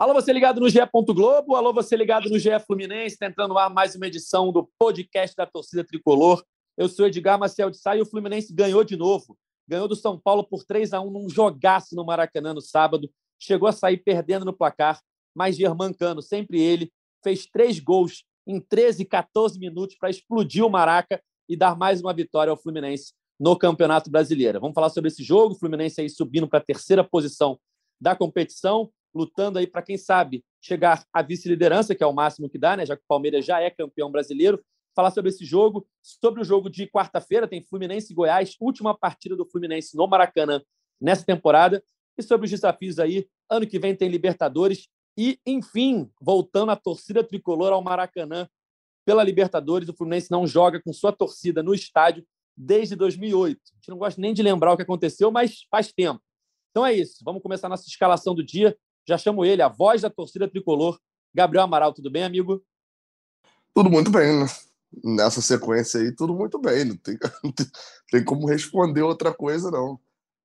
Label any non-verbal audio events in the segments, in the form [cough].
Alô, você ligado no GE. Globo, alô, você ligado no GE Fluminense, tentando tá entrando mais uma edição do podcast da torcida tricolor. Eu sou Edgar Maciel de Sá e o Fluminense ganhou de novo. Ganhou do São Paulo por 3 a 1 num jogaço no Maracanã no sábado. Chegou a sair perdendo no placar, mas Germán Cano, sempre ele, fez três gols em 13, 14 minutos para explodir o Maraca e dar mais uma vitória ao Fluminense no Campeonato Brasileiro. Vamos falar sobre esse jogo. O Fluminense aí subindo para a terceira posição da competição lutando aí para, quem sabe, chegar à vice-liderança, que é o máximo que dá, né? já que o Palmeiras já é campeão brasileiro. Falar sobre esse jogo, sobre o jogo de quarta-feira, tem Fluminense e Goiás, última partida do Fluminense no Maracanã nessa temporada, e sobre os desafios aí. Ano que vem tem Libertadores e, enfim, voltando a torcida tricolor ao Maracanã pela Libertadores. O Fluminense não joga com sua torcida no estádio desde 2008. A gente não gosta nem de lembrar o que aconteceu, mas faz tempo. Então é isso. Vamos começar nossa escalação do dia. Já chamo ele, a voz da torcida tricolor, Gabriel Amaral. Tudo bem, amigo? Tudo muito bem, né? Nessa sequência aí, tudo muito bem. [laughs] Não tem, não tem como responder outra coisa, não.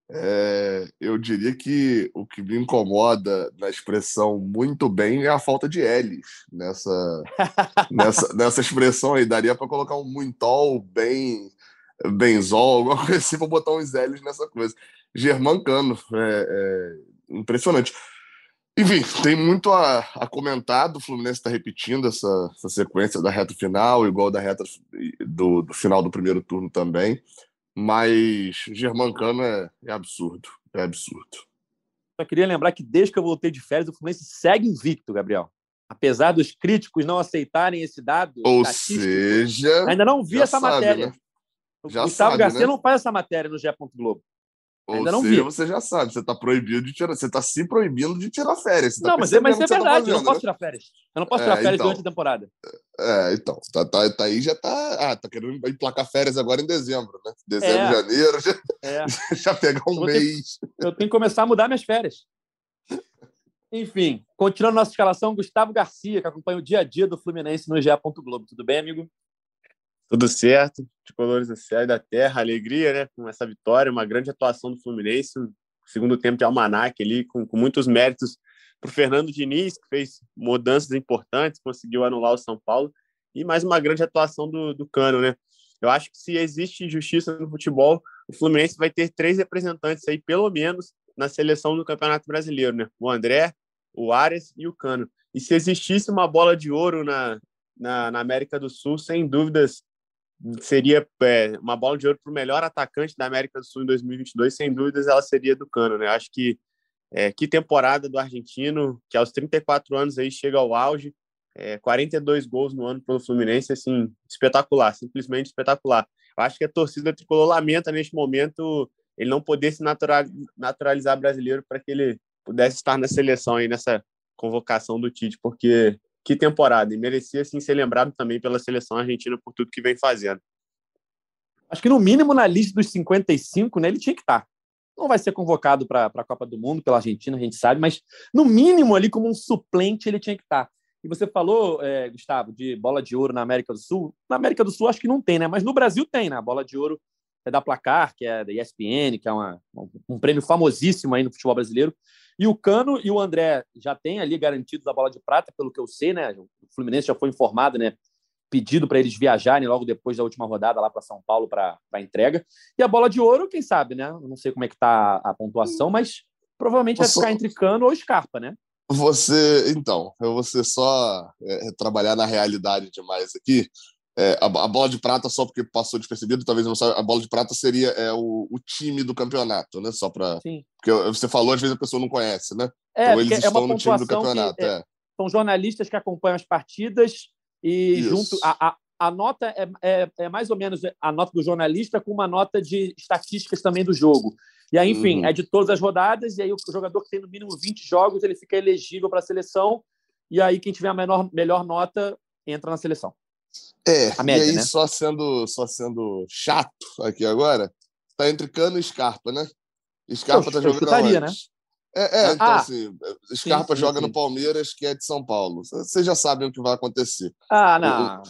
É, eu diria que o que me incomoda na expressão muito bem é a falta de L's nessa, [laughs] nessa, nessa expressão aí. Daria para colocar um muitol, bem, benzol, alguma coisa assim, para botar uns L's nessa coisa. Germancano, é, é impressionante. Enfim, tem muito a, a comentar. O Fluminense está repetindo essa, essa, sequência da reta final, igual da reta do, do final do primeiro turno também. Mas Germancano é, é absurdo. É absurdo. Só queria lembrar que desde que eu voltei de férias, o Fluminense segue invicto, Gabriel. Apesar dos críticos não aceitarem esse dado. Ou seja. Ainda não vi essa sabe, matéria. Né? O Gustavo sabe, Garcia né? não faz essa matéria no GE. Globo. Ou Ainda não seja, vi. você já sabe, você está proibido de tirar, você está se proibindo de tirar férias. Tá não, mas, é, mas é tá verdade, tá fazendo, eu não posso né? tirar férias. Eu não posso tirar é, férias então, durante a temporada. É, então, tá, tá, tá aí já tá. Ah, tá querendo emplacar férias agora em dezembro, né? Dezembro, é. janeiro, já, é. [laughs] já pegar um eu mês. Ter, eu tenho que começar a mudar minhas férias. Enfim, continuando nossa escalação, Gustavo Garcia, que acompanha o dia a dia do Fluminense no GE. Globo. Tudo bem, amigo? Tudo certo, de colores do céu e da terra, alegria, né? Com essa vitória, uma grande atuação do Fluminense, um segundo tempo de almanac ali, com, com muitos méritos para o Fernando Diniz, que fez mudanças importantes, conseguiu anular o São Paulo, e mais uma grande atuação do, do Cano, né? Eu acho que se existe justiça no futebol, o Fluminense vai ter três representantes aí, pelo menos, na seleção do Campeonato Brasileiro, né? O André, o Ares e o Cano. E se existisse uma bola de ouro na, na, na América do Sul, sem dúvidas, seria é, uma bola de ouro para o melhor atacante da América do Sul em 2022, sem dúvidas ela seria do Cano, né? Acho que é, que temporada do argentino, que aos 34 anos aí chega ao auge, é, 42 gols no ano pelo Fluminense, assim, espetacular, simplesmente espetacular. Acho que a torcida tricolor lamenta neste momento ele não poder se naturalizar brasileiro para que ele pudesse estar na seleção aí nessa convocação do Tite, porque que temporada. E merecia sim ser lembrado também pela seleção argentina por tudo que vem fazendo. Acho que no mínimo na lista dos 55, né, ele tinha que estar. Não vai ser convocado para a Copa do Mundo pela Argentina, a gente sabe, mas no mínimo ali como um suplente ele tinha que estar. E você falou, é, Gustavo, de bola de ouro na América do Sul. Na América do Sul acho que não tem, né? Mas no Brasil tem, né? A bola de ouro é da Placar, que é da ESPN, que é uma, um prêmio famosíssimo aí no futebol brasileiro. E o Cano e o André já têm ali garantidos a bola de prata, pelo que eu sei, né? O Fluminense já foi informado, né? Pedido para eles viajarem logo depois da última rodada lá para São Paulo para a entrega. E a bola de ouro, quem sabe, né? Eu não sei como é que está a pontuação, mas provavelmente vai ficar entre Cano ou Scarpa, né? Você, então, eu vou ser só é, trabalhar na realidade demais aqui é, a, a, bola de prata só porque passou despercebido, talvez não saiba, a bola de prata seria é, o, o time do campeonato, né? Só para porque você falou às vezes a pessoa não conhece, né? É, então eles é estão no time do campeonato. É, são jornalistas que acompanham as partidas e Isso. junto a, a, a nota é, é, é, mais ou menos a nota do jornalista com uma nota de estatísticas também do jogo. E aí, enfim, uhum. é de todas as rodadas, e aí o jogador que tem no mínimo 20 jogos, ele fica elegível para a seleção, e aí quem tiver a menor, melhor nota entra na seleção. É, média, e aí, né? só, sendo, só sendo chato aqui agora, tá entre Cano e Scarpa, né? Scarpa eu, tá jogando chutaria, né? É, é, então ah, assim, Scarpa sim, sim, joga sim. no Palmeiras, que é de São Paulo. Vocês já sabem o que vai acontecer. Ah, não.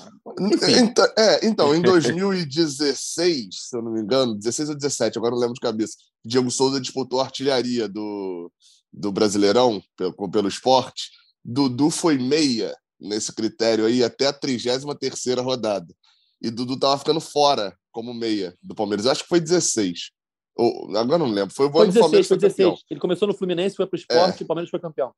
Então, é, então, em 2016, se eu não me engano, 16 ou 17, agora não lembro de cabeça, Diego Souza disputou a artilharia do, do Brasileirão, pelo, pelo esporte, Dudu foi meia nesse critério aí até a 33 rodada. E Dudu tava ficando fora como meia do Palmeiras. Acho que foi 16. Ou, agora não lembro. Foi o foi 16, foi 16. Ele começou no Fluminense, foi para o esporte é. e o Palmeiras foi campeão.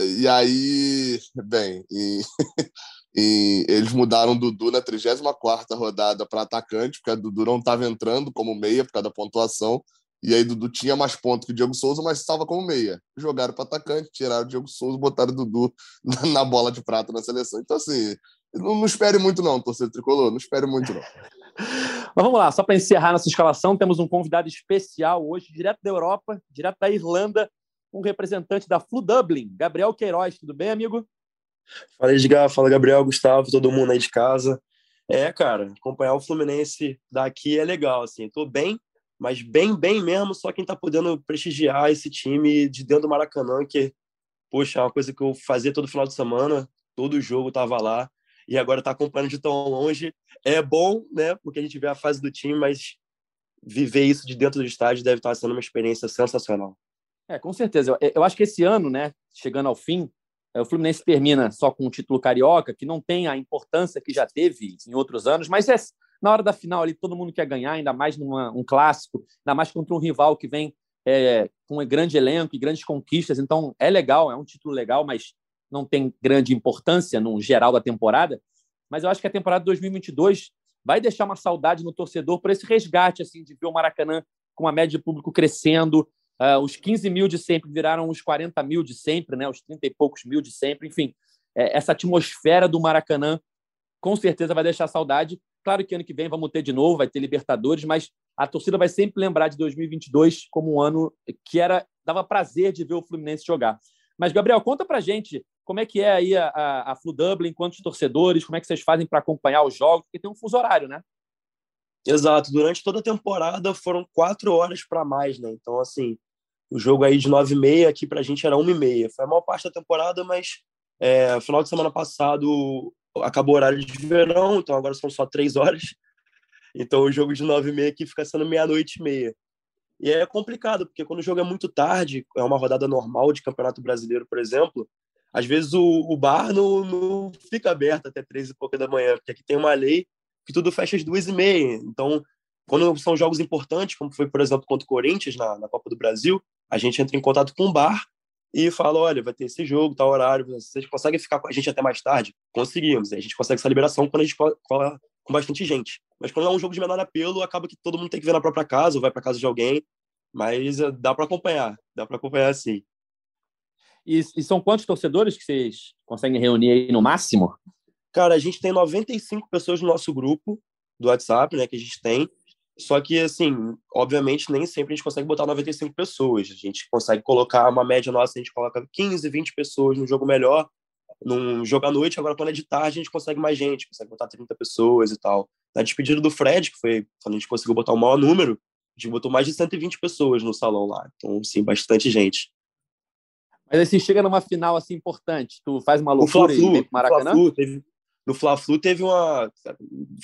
E aí, bem, e, [laughs] e eles mudaram Dudu na 34 rodada para atacante, porque a Dudu não estava entrando como meia por causa da pontuação. E aí Dudu tinha mais pontos que o Diego Souza, mas estava como meia. Jogaram para atacante, tiraram o Diego Souza, botaram o Dudu [laughs] na bola de prata na seleção. Então, assim, não, não espere muito não, torcedor tricolor, não espere muito não. [laughs] Mas vamos lá, só para encerrar nossa escalação, temos um convidado especial hoje, direto da Europa, direto da Irlanda, um representante da Flu Dublin, Gabriel Queiroz. Tudo bem, amigo? Fala, Edgar. Fala, Gabriel, Gustavo, todo mundo aí de casa. É, cara, acompanhar o Fluminense daqui é legal, assim. Tô bem, mas bem, bem mesmo, só quem tá podendo prestigiar esse time de dentro do Maracanã, que, poxa, é uma coisa que eu fazia todo final de semana, todo jogo tava lá, e agora tá acompanhando de tão longe. É bom, né, porque a gente vê a fase do time, mas viver isso de dentro do estádio deve estar sendo uma experiência sensacional. É, com certeza. Eu, eu acho que esse ano, né, chegando ao fim, é, o Fluminense termina só com o título carioca, que não tem a importância que já teve em outros anos, mas é, na hora da final ali todo mundo quer ganhar, ainda mais num um clássico, ainda mais contra um rival que vem é, com um grande elenco e grandes conquistas. Então é legal, é um título legal, mas não tem grande importância no geral da temporada. Mas eu acho que a temporada 2022 vai deixar uma saudade no torcedor por esse resgate assim de ver o Maracanã com a média de público crescendo, Uh, os 15 mil de sempre viraram os 40 mil de sempre, né? os 30 e poucos mil de sempre. Enfim, é, essa atmosfera do Maracanã com certeza vai deixar saudade. Claro que ano que vem vamos ter de novo, vai ter Libertadores, mas a torcida vai sempre lembrar de 2022 como um ano que era dava prazer de ver o Fluminense jogar. Mas, Gabriel, conta pra gente como é que é aí a, a, a Flu Dublin, quantos torcedores, como é que vocês fazem para acompanhar os jogos, porque tem um fuso horário, né? Exato, durante toda a temporada foram quatro horas para mais, né? Então, assim, o jogo aí de nove e meia aqui para a gente era uma e meia. Foi a maior parte da temporada, mas é, final de semana passado acabou o horário de verão, então agora são só três horas. Então o jogo de nove e meia aqui fica sendo meia-noite e meia. E é complicado, porque quando o jogo é muito tarde, é uma rodada normal de Campeonato Brasileiro, por exemplo, às vezes o, o bar não, não fica aberto até três e pouca da manhã, porque aqui tem uma lei que tudo fecha às duas e meia. Então, quando são jogos importantes, como foi, por exemplo, contra o Corinthians na, na Copa do Brasil, a gente entra em contato com o bar e fala, olha, vai ter esse jogo, tal horário, vocês conseguem ficar com a gente até mais tarde? Conseguimos, a gente consegue essa liberação quando a gente cola com bastante gente. Mas quando é um jogo de menor apelo, acaba que todo mundo tem que ver na própria casa ou vai para casa de alguém, mas eh, dá para acompanhar, dá para acompanhar sim. E, e, são quantos torcedores que vocês conseguem reunir aí no máximo? Cara, a gente tem 95 pessoas no nosso grupo do WhatsApp, né, que a gente tem. Só que, assim, obviamente, nem sempre a gente consegue botar 95 pessoas. A gente consegue colocar uma média nossa, a gente coloca 15, 20 pessoas no jogo melhor, num jogo à noite. Agora, quando é de tarde, a gente consegue mais gente, consegue botar 30 pessoas e tal. Na despedida do Fred, que foi quando a gente conseguiu botar o maior número, a gente botou mais de 120 pessoas no salão lá. Então, sim, bastante gente. Mas aí, se chega numa final assim importante, tu faz uma loucura o Fla-Flu, e vem pro Maracanã? Fla-Flu teve, no Fla-Flu teve uma.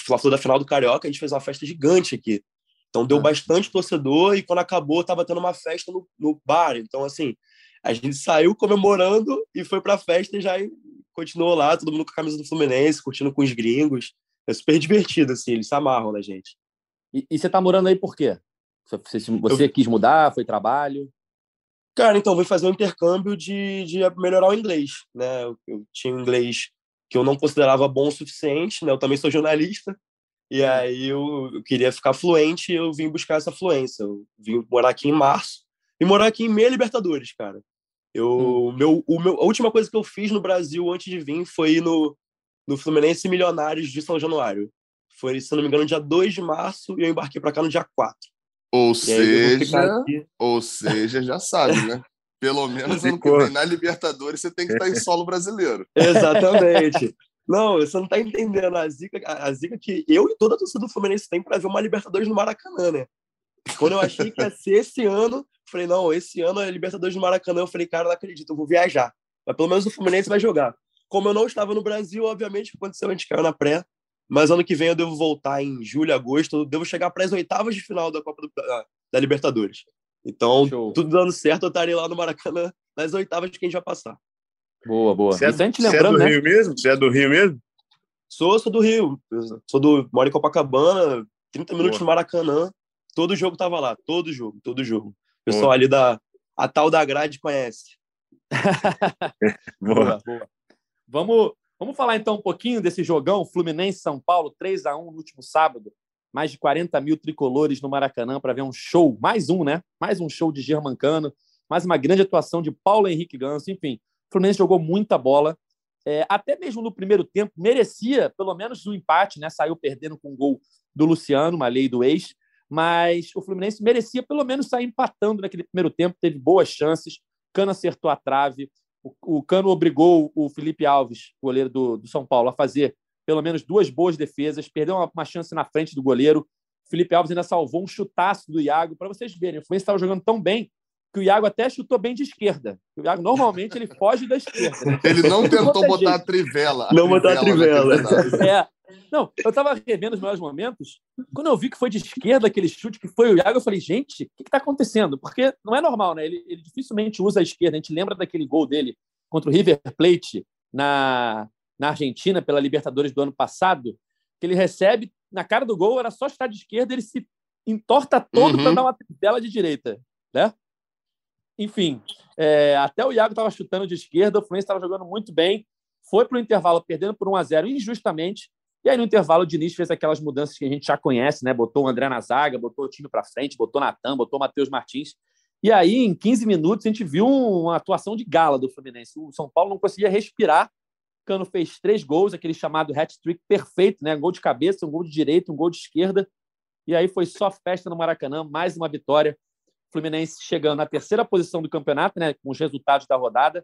Fla-Flu da final do Carioca, a gente fez uma festa gigante aqui. Então deu ah. bastante torcedor e quando acabou tava tendo uma festa no, no bar. Então, assim, a gente saiu comemorando e foi pra festa e já continuou lá, todo mundo com a camisa do Fluminense, curtindo com os gringos. É super divertido, assim, eles se amarram na gente. E, e você tá morando aí por quê? Você, você eu... quis mudar? Foi trabalho? Cara, então, vim fazer um intercâmbio de, de melhorar o inglês, né? Eu, eu tinha inglês que eu não considerava bom o suficiente, né? Eu também sou jornalista, e aí eu, eu queria ficar fluente e eu vim buscar essa fluência. Eu vim morar aqui em março e morar aqui em meia Libertadores, cara. Eu, hum. meu, o meu, a última coisa que eu fiz no Brasil antes de vir foi ir no, no Fluminense Milionários de São Januário. Foi, se não me engano, dia 2 de março e eu embarquei para cá no dia 4. Ou e seja, ou seja, já sabe, né? Pelo menos ano que vem, na Libertadores, você tem que estar em solo brasileiro. [laughs] Exatamente. Não, você não está entendendo a zica, a zica que eu e toda a torcida do Fluminense tem para ver uma Libertadores no Maracanã, né? Quando eu achei que ia ser esse ano, falei, não, esse ano é Libertadores no Maracanã. Eu falei, cara, não acredito, eu vou viajar. Mas pelo menos o Fluminense vai jogar. Como eu não estava no Brasil, obviamente, aconteceu? A gente caiu na pré. Mas ano que vem eu devo voltar em julho, agosto. Eu devo chegar para as oitavas de final da Copa do, da Libertadores. Então, Show. tudo dando certo, eu estarei lá no Maracanã nas oitavas de quem já passar. Boa, boa. Você é, você é do né? Rio mesmo? Você é do Rio mesmo? Sou, sou do Rio. Sou do. Moro em Copacabana, 30 minutos boa. no Maracanã. Todo jogo tava lá, todo jogo, todo jogo. O pessoal boa. ali da. A tal da grade conhece. [laughs] boa, boa. Vamos, vamos falar então um pouquinho desse jogão Fluminense São Paulo 3 a 1 no último sábado. Mais de 40 mil tricolores no Maracanã para ver um show, mais um, né? Mais um show de Germancano, mais uma grande atuação de Paulo Henrique Ganso. Enfim, o Fluminense jogou muita bola. É, até mesmo no primeiro tempo, merecia pelo menos um empate, né? Saiu perdendo com o gol do Luciano, uma lei do ex, mas o Fluminense merecia pelo menos sair empatando naquele primeiro tempo, teve boas chances. Cano acertou a trave, o, Cano obrigou o Felipe Alves, goleiro do, do São Paulo, a fazer pelo menos duas boas defesas, perdeu uma, uma chance na frente do goleiro. O Felipe Alves ainda salvou um chutaço do Iago, para vocês verem. O Fluminense estava jogando tão bem que o Iago até chutou bem de esquerda. O Iago normalmente ele foge da esquerda. Né? [laughs] Ele não tentou botar a trivela. A não botar a trivela. É. Não, eu estava revendo os melhores momentos. Quando eu vi que foi de esquerda aquele chute que foi o Iago, eu falei, gente, o que está acontecendo? Porque não é normal, né? Ele, ele dificilmente usa a esquerda. A gente lembra daquele gol dele contra o River Plate na, na Argentina pela Libertadores do ano passado, que ele recebe na cara do gol, era só estar de esquerda, ele se entorta todo uhum. para dar uma trivela de direita, né? Enfim, é, até o Iago estava chutando de esquerda, o Fluminense estava jogando muito bem, foi para o intervalo perdendo por 1 a 0 injustamente, e aí no intervalo o Diniz fez aquelas mudanças que a gente já conhece, né? Botou o André na zaga, botou o time para frente, botou Natan, botou o Matheus Martins. E aí, em 15 minutos, a gente viu uma atuação de gala do Fluminense. O São Paulo não conseguia respirar. Cano fez três gols, aquele chamado hat-trick perfeito, né? Um gol de cabeça, um gol de direita, um gol de esquerda. E aí foi só festa no Maracanã, mais uma vitória. Fluminense chegando na terceira posição do campeonato, né, com os resultados da rodada,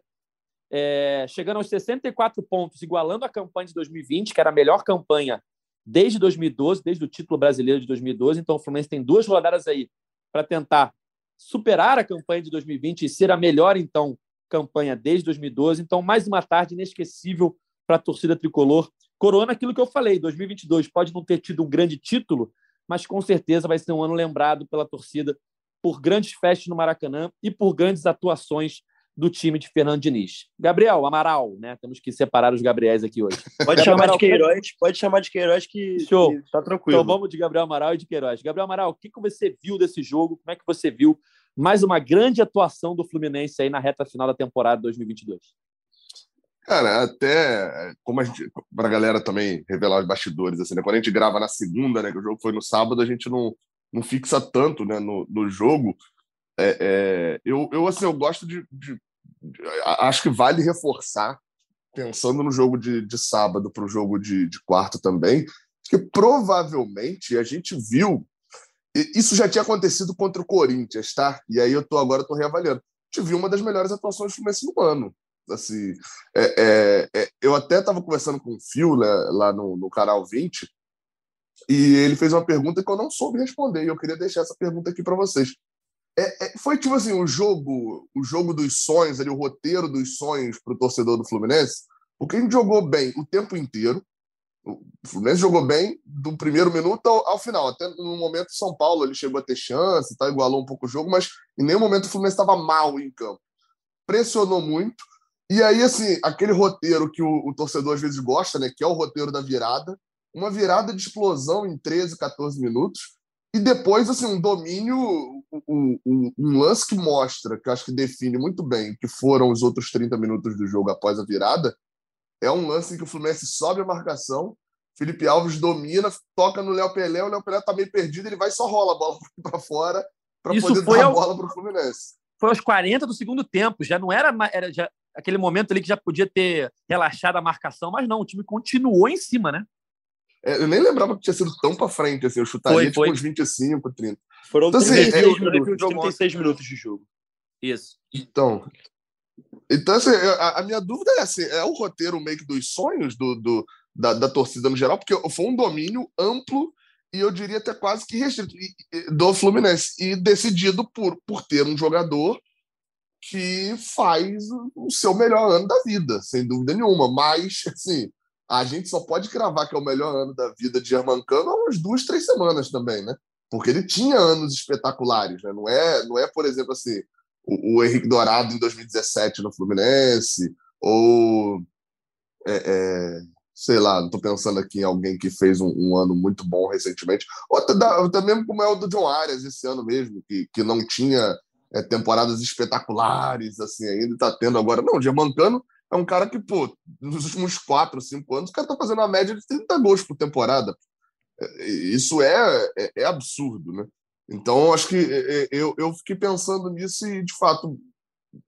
é, chegando aos 64 pontos, igualando a campanha de 2020, que era a melhor campanha desde 2012, desde o título brasileiro de 2012. Então, o Fluminense tem duas rodadas aí para tentar superar a campanha de 2020 e ser a melhor, então, campanha desde 2012. Então, mais uma tarde inesquecível para a torcida tricolor. Corona aquilo que eu falei, 2022 pode não ter tido um grande título, mas com certeza vai ser um ano lembrado pela torcida por grandes festas no Maracanã e por grandes atuações do time de Fernando Diniz. Gabriel, Amaral, né? Temos que separar os Gabriéis aqui hoje. [laughs] Pode chamar Amaral, de Queiroz, pode chamar de Queiroz que, Show. Que tá tranquilo. Então vamos de Gabriel Amaral e de Queiroz. Gabriel Amaral, o que, que você viu desse jogo? Como é que você viu mais uma grande atuação do Fluminense aí na reta final da temporada 2022? Cara, até como a gente, para a galera também revelar os bastidores, assim, né? Quando a gente grava na segunda, né? Que o jogo foi no sábado, a gente não, não fixa tanto né, no, no jogo. É, é, eu, eu, assim, eu gosto de, de, de, Acho que vale reforçar, pensando no jogo de, de sábado para o jogo de, de quarto também, que provavelmente a gente viu. Isso já tinha acontecido contra o Corinthians, tá? E aí eu tô agora tô reavaliando. Viu uma das melhores atuações do Fluminense no ano. Assim, é, é, é eu até estava conversando com o Phil né, lá no, no canal 20, e ele fez uma pergunta que eu não soube responder, e eu queria deixar essa pergunta aqui para vocês. É, é, foi tipo assim, o jogo, o jogo dos sonhos, ali, o roteiro dos sonhos para o torcedor do Fluminense, porque a gente jogou bem o tempo inteiro. O Fluminense jogou bem do primeiro minuto ao, ao final. Até no momento São Paulo ele chegou a ter chance, tá, igualou um pouco o jogo, mas em nenhum momento o Fluminense estava mal em campo. Pressionou muito. E aí, assim, aquele roteiro que o, o torcedor às vezes gosta, né, que é o roteiro da virada, uma virada de explosão em 13, 14 minutos, e depois, assim, um domínio, um, um, um, lance que mostra, que eu acho que define muito bem que foram os outros 30 minutos do jogo após a virada, é um lance em que o Fluminense sobe a marcação, Felipe Alves domina, toca no Léo Pelé, o Léo Pelé tá meio perdido, ele vai só rola a bola [laughs] para fora para poder dar a bola para o Fluminense. Foi aos 40 do segundo tempo, já não era, era já, aquele momento ali que já podia ter relaxado a marcação, mas não, o time continuou em cima, né? É, eu nem lembrava que tinha sido tão para frente, assim, eu chutaria foi, tipo foi. uns 25, 30. Foram então, 36, assim, é, minutos, 36 minutos de jogo. Isso. Então, então assim, a, a, minha dúvida é assim, é o roteiro meio que dos sonhos do, do da, da, torcida no geral, porque foi um domínio amplo e eu diria até quase que restrito do Fluminense e decidido por, por ter um jogador que faz o seu melhor ano da vida, sem dúvida nenhuma. Mas, assim, a gente só pode cravar que é o melhor ano da vida de Germancano há umas duas, três semanas também, né? porque ele tinha anos espetaculares, né? Não é, não é, por exemplo, assim, o, o Henrique Dourado em 2017 no Fluminense, ou é, é, sei lá, não estou pensando aqui em alguém que fez um, um, ano muito bom recentemente, ou até, mesmo como é o do John Arias esse ano mesmo, que, que não tinha é, temporadas espetaculares assim ainda, está tendo agora. Não, o Germancano é um cara que, pô, nos últimos quatro, cinco anos, o cara está fazendo uma média de 30 gols por temporada. É, isso é, é, é absurdo, né? Então, acho que é, é, eu, eu fiquei pensando nisso e, de fato,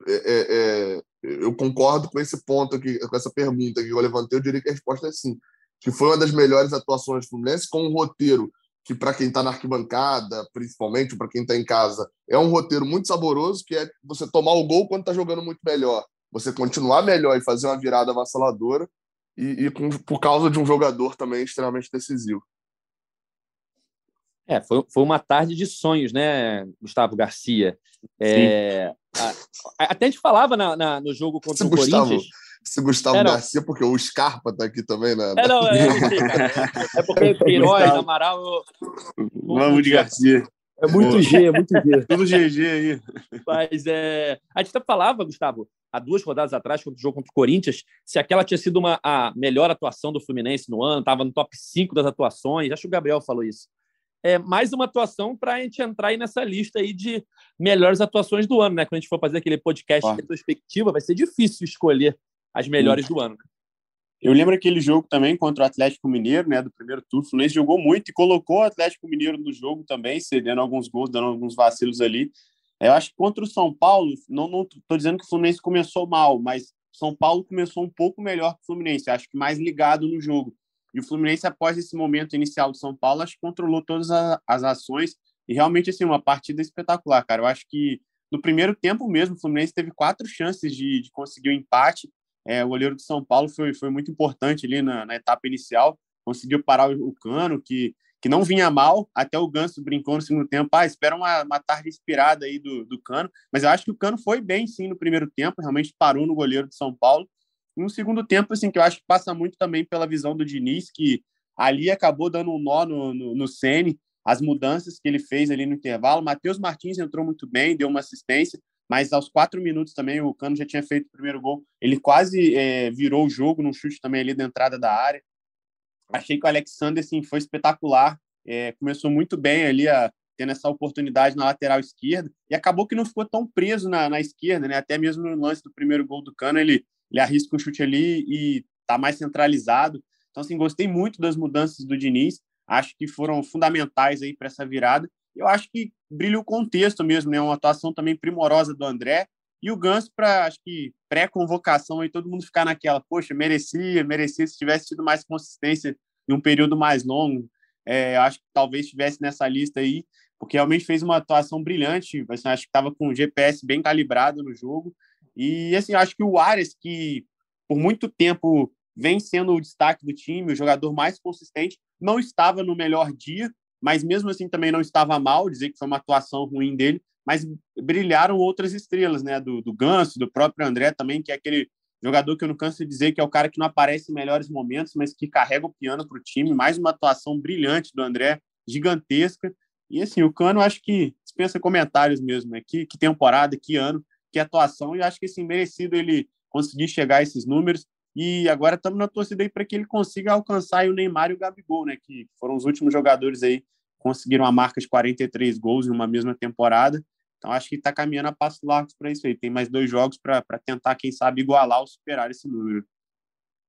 é, é, eu concordo com esse ponto aqui, com essa pergunta que eu levantei. Eu diria que a resposta é sim. Que foi uma das melhores atuações do Fluminense, com um roteiro que, para quem está na arquibancada, principalmente para quem está em casa, é um roteiro muito saboroso, que é você tomar o gol quando está jogando muito melhor, você continuar melhor e fazer uma virada avassaladora, e, e com, por causa de um jogador também extremamente decisivo. É, foi, foi uma tarde de sonhos, né, Gustavo Garcia? É, a, até a gente falava na, na, no jogo contra o Gustavo, Corinthians. Se Gustavo é, Garcia, porque o Scarpa tá aqui também, né? É, não, é, é porque [laughs] Queiroz, Amaral. Eu... Vamos de Garcia. É muito G, é muito G. [laughs] Tudo GG aí. Mas é, a gente até falava, Gustavo, há duas rodadas atrás, contra o jogo contra o Corinthians, se aquela tinha sido uma, a melhor atuação do Fluminense no ano, estava no top 5 das atuações. Acho que o Gabriel falou isso é, mais uma atuação para a gente entrar aí nessa lista aí de melhores atuações do ano, né? Quando a gente for fazer aquele podcast ah. retrospectiva, vai ser difícil escolher as melhores Sim. do ano. Eu lembro aquele jogo também contra o Atlético Mineiro, né, do primeiro turno. O Fluminense jogou muito e colocou o Atlético Mineiro no jogo também, cedendo alguns gols, dando alguns vacilos ali. Eu acho que contra o São Paulo, não não tô dizendo que o Fluminense começou mal, mas São Paulo começou um pouco melhor que o Fluminense, acho que mais ligado no jogo. E o Fluminense, após esse momento inicial de São Paulo, acho que controlou todas as ações. E realmente, assim, uma partida espetacular, cara. Eu acho que no primeiro tempo mesmo, o Fluminense teve quatro chances de, de conseguir o um empate. É, o goleiro de São Paulo foi, foi muito importante ali na, na etapa inicial, conseguiu parar o, o, Cano, que, que não vinha mal, até o Ganso brincou no segundo tempo, ah, espera uma, uma tarde inspirada aí do, do Cano, mas eu acho que o Cano foi bem sim no primeiro tempo, realmente parou no goleiro de São Paulo, um segundo tempo, assim, que eu acho que passa muito também pela visão do Diniz, que ali acabou dando um nó no, no, no Sene, as mudanças que ele fez ali no intervalo. Matheus Martins entrou muito bem, deu uma assistência, mas aos quatro minutos também o Cano já tinha feito o primeiro gol. Ele quase é, virou o jogo num chute também ali da entrada da área. Achei que o Alexander assim, foi espetacular, é, começou muito bem ali a, tendo essa oportunidade na lateral esquerda e acabou que não ficou tão preso na, na esquerda, né? Até mesmo no lance do primeiro gol do Cano, ele ele arrisca um chute ali e está mais centralizado. Então, assim, gostei muito das mudanças do Diniz, acho que foram fundamentais aí para essa virada. Eu acho que brilha o contexto mesmo, né? Uma atuação também primorosa do André e o Ganso para, acho que pré-convocação aí todo mundo ficar naquela, poxa, merecia, merecia se tivesse tido mais consistência em um período mais longo. É, acho que talvez estivesse nessa lista aí, porque realmente fez uma atuação brilhante. Assim, acho que estava com o GPS bem calibrado no jogo e assim, acho que o Ares, que por muito tempo vem sendo o destaque do time, o jogador mais consistente, não estava no melhor dia, mas mesmo assim também não estava mal, dizer que foi uma atuação ruim dele, mas brilharam outras estrelas, né? Do, do Ganso, do próprio André também, que é aquele jogador que eu não canso de dizer que é o cara que não aparece em melhores momentos, mas que carrega o piano para o time. Mais uma atuação brilhante do André, gigantesca. E assim, o Cano acho que dispensa comentários mesmo, né? Que, que temporada, que ano que atuação, e acho que assim, merecido ele conseguir chegar a esses números. E agora estamos na torcida aí para que ele consiga alcançar o Neymar e o Gabigol, né? Que foram os últimos jogadores aí conseguiram a marca de 43 gols em uma mesma temporada. Então acho que está caminhando a passos largos para isso aí. Tem mais dois jogos para tentar, quem sabe, igualar ou superar esse número.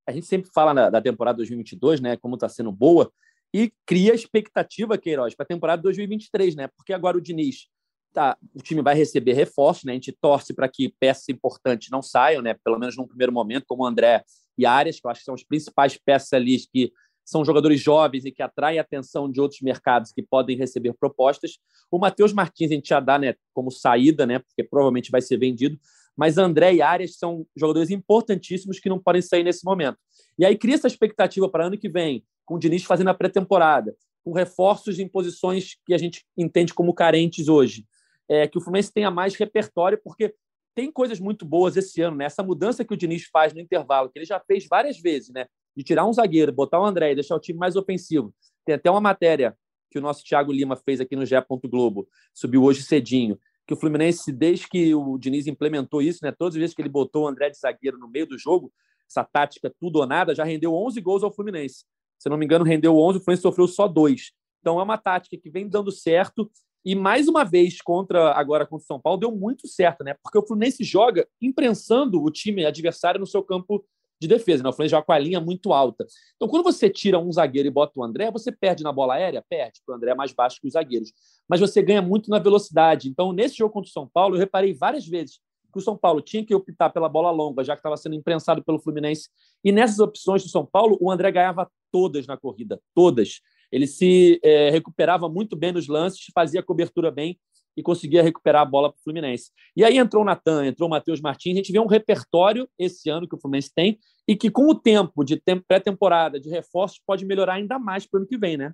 A gente sempre fala na, da temporada 2022, né? Como está sendo boa e cria expectativa, Queiroz, para a temporada 2023, né? Porque agora o Diniz tá, o time vai receber reforços, né? A gente torce para que peças importantes não saiam, né? Pelo menos num primeiro momento, como André e Arias, que eu acho que são as principais peças ali que são jogadores jovens e que atraem a atenção de outros mercados que podem receber propostas. O Matheus Martins a gente já dá, né, como saída, né? Porque provavelmente vai ser vendido. Mas André e Arias são jogadores importantíssimos que não podem sair nesse momento. E aí cria essa expectativa para ano que vem, com o Diniz fazendo a pré-temporada, com reforços em posições que a gente entende como carentes hoje é, que o Fluminense tenha mais repertório, porque tem coisas muito boas esse ano, né? Essa mudança que o Diniz faz no intervalo, que ele já fez várias vezes, né? De tirar um zagueiro, botar o André e deixar o time mais ofensivo. Tem até uma matéria que o nosso Thiago Lima fez aqui no GE. Globo, subiu hoje cedinho, que o Fluminense, desde que o Diniz implementou isso, né, todas as vezes que ele botou o André de zagueiro no meio do jogo, essa tática tudo ou nada, já rendeu 11 gols ao Fluminense. Se não me engano, rendeu 11, o Fluminense sofreu só dois. Então é uma tática que vem dando certo e mais uma vez contra agora contra o São Paulo deu muito certo, né? Porque o Fluminense joga imprensando o time adversário no seu campo de defesa, né? O Fluminense joga com a linha muito alta. Então, quando você tira um zagueiro e bota o André, você perde na bola aérea, perde, porque o André é mais baixo que os zagueiros. Mas você ganha muito na velocidade. Então, nesse jogo contra o São Paulo, eu reparei várias vezes que o São Paulo tinha que optar pela bola longa, já que estava sendo imprensado pelo Fluminense. E nessas opções do São Paulo, o André ganhava todas na corrida, todas. Ele se é, recuperava muito bem nos lances, fazia cobertura bem e conseguia recuperar a bola para o Fluminense. E aí entrou o Natan, entrou o Matheus Martins. A gente vê um repertório esse ano que o Fluminense tem e que, com o tempo de pré-temporada, de reforços, pode melhorar ainda mais para o ano que vem, né?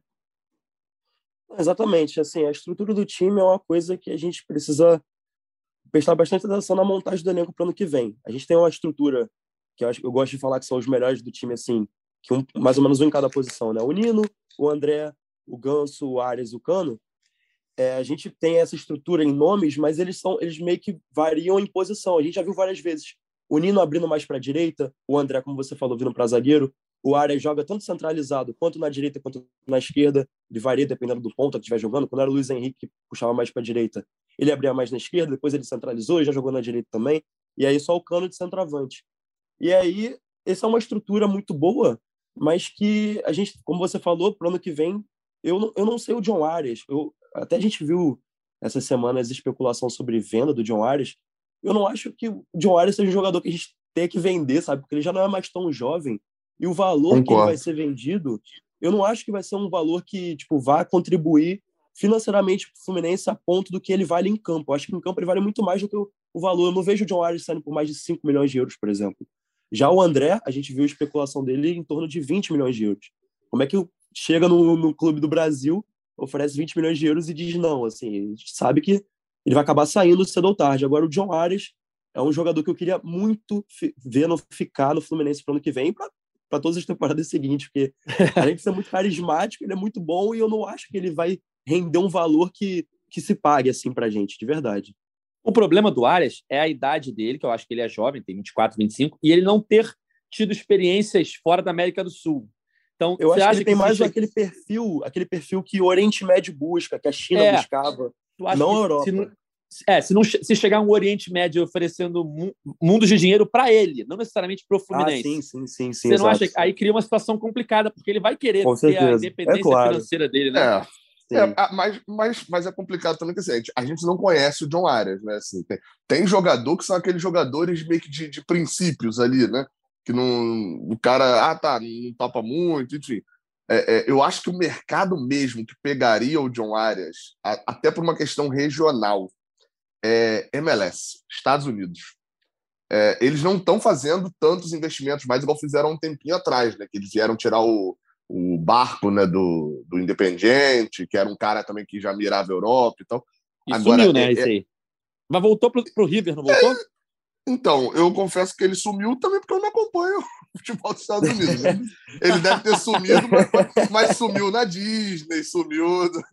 Exatamente. Assim, a estrutura do time é uma coisa que a gente precisa prestar bastante atenção na montagem do elenco para o ano que vem. A gente tem uma estrutura que eu, acho, eu gosto de falar que são os melhores do time, assim, que um, mais ou menos um em cada posição, né? O Nino, o André, o Ganso, o Ares, o Cano. É, a gente tem essa estrutura em nomes, mas eles são eles meio que variam em posição. A gente já viu várias vezes o Nino abrindo mais para a direita, o André, como você falou, vindo para zagueiro. O Ares joga tanto centralizado quanto na direita quanto na esquerda. Ele varia dependendo do ponto que estiver jogando. Quando era o Luiz Henrique que puxava mais para a direita, ele abria mais na esquerda, depois ele centralizou e já jogou na direita também. E aí só o Cano de centroavante. E aí, essa é uma estrutura muito boa mas que a gente, como você falou, para o ano que vem, eu não, eu não sei o John Arias. Eu, até a gente viu essa semana as especulação sobre venda do John Arias. Eu não acho que o John Arias seja um jogador que a gente tem que vender, sabe? Porque ele já não é mais tão jovem. E o valor Concordo. que ele vai ser vendido, eu não acho que vai ser um valor que tipo vá contribuir financeiramente para o Fluminense a ponto do que ele vale em campo. Eu acho que em campo ele vale muito mais do que o, o valor. Eu não vejo o John Arias saindo por mais de 5 milhões de euros, por exemplo. Já o André, a gente viu a especulação dele em torno de 20 milhões de euros. Como é que chega no, no clube do Brasil, oferece 20 milhões de euros e diz não? Assim, a gente sabe que ele vai acabar saindo cedo ou tarde. Agora, o John Ares é um jogador que eu queria muito ver no, ficar no Fluminense para o ano que vem para todas as temporadas [laughs] seguintes, porque além de ser muito carismático, ele é muito bom e eu não acho que ele vai render um valor que, que se pague assim para gente, de verdade. O problema do Arias é a idade dele, que eu acho que ele é jovem, tem 24, 25, e ele não ter tido experiências fora da América do Sul. Então, eu acho que ele tem mais aquele perfil, aquele perfil que o Oriente Médio busca, que a China é, buscava, não a Europa. Se não, é, se, não, se chegar um Oriente Médio oferecendo mundos de dinheiro para ele, não necessariamente para o Fluminense. Ah, sim, sim, sim, sim. Você não acha que aí cria uma situação complicada, porque ele vai querer Com ter certeza. a é independência é claro. financeira dele, né? É. É, mas, mas, mas é complicado também que assim, a gente não conhece o John Arias, né? Assim, tem, tem jogador que são aqueles jogadores meio que de, de princípios ali, né? Que não. O cara, ah, tá, não topa muito, enfim. É, é, eu acho que o mercado mesmo que pegaria o John Arias, a, até por uma questão regional, é MLS, Estados Unidos. É, eles não estão fazendo tantos investimentos mais igual fizeram um tempinho atrás, né? Que eles vieram tirar o, o Barco né, do, do Independiente, que era um cara também que já mirava a Europa e tal. E Agora, sumiu, né, é, isso aí. Mas voltou para o River, não voltou? É, então, eu confesso que ele sumiu também porque eu não acompanho o [laughs] futebol dos Estados Unidos. Né? Ele deve ter sumido, mas, mas sumiu na Disney, sumiu no...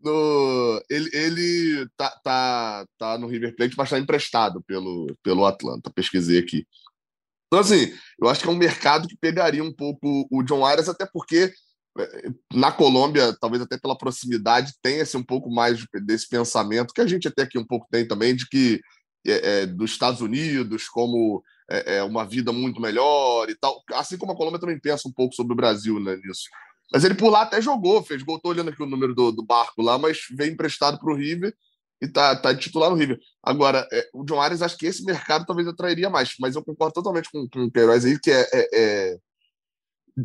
no... Ele, ele tá, tá, tá no River Plate, mas está emprestado pelo, pelo Atlanta. Pesquisei aqui. Então, assim, eu acho que é um mercado que pegaria um pouco o John Arias, até porque é, na Colômbia, talvez até pela proximidade, tenha esse um pouco mais desse pensamento, que a gente até aqui um pouco tem também, de que é, é, dos Estados Unidos como é, é, uma vida muito melhor e tal. Assim como a Colômbia também pensa um pouco sobre o Brasil né, nisso. Mas ele por lá até jogou, fez gol. Estou olhando aqui o número do, do barco lá, mas veio emprestado para o River e tá, tá titular no River. Agora, é, o John Arias, acho que esse mercado talvez atrairia mais, mas eu concordo totalmente com, com o Queiroz aí, que é, é, é,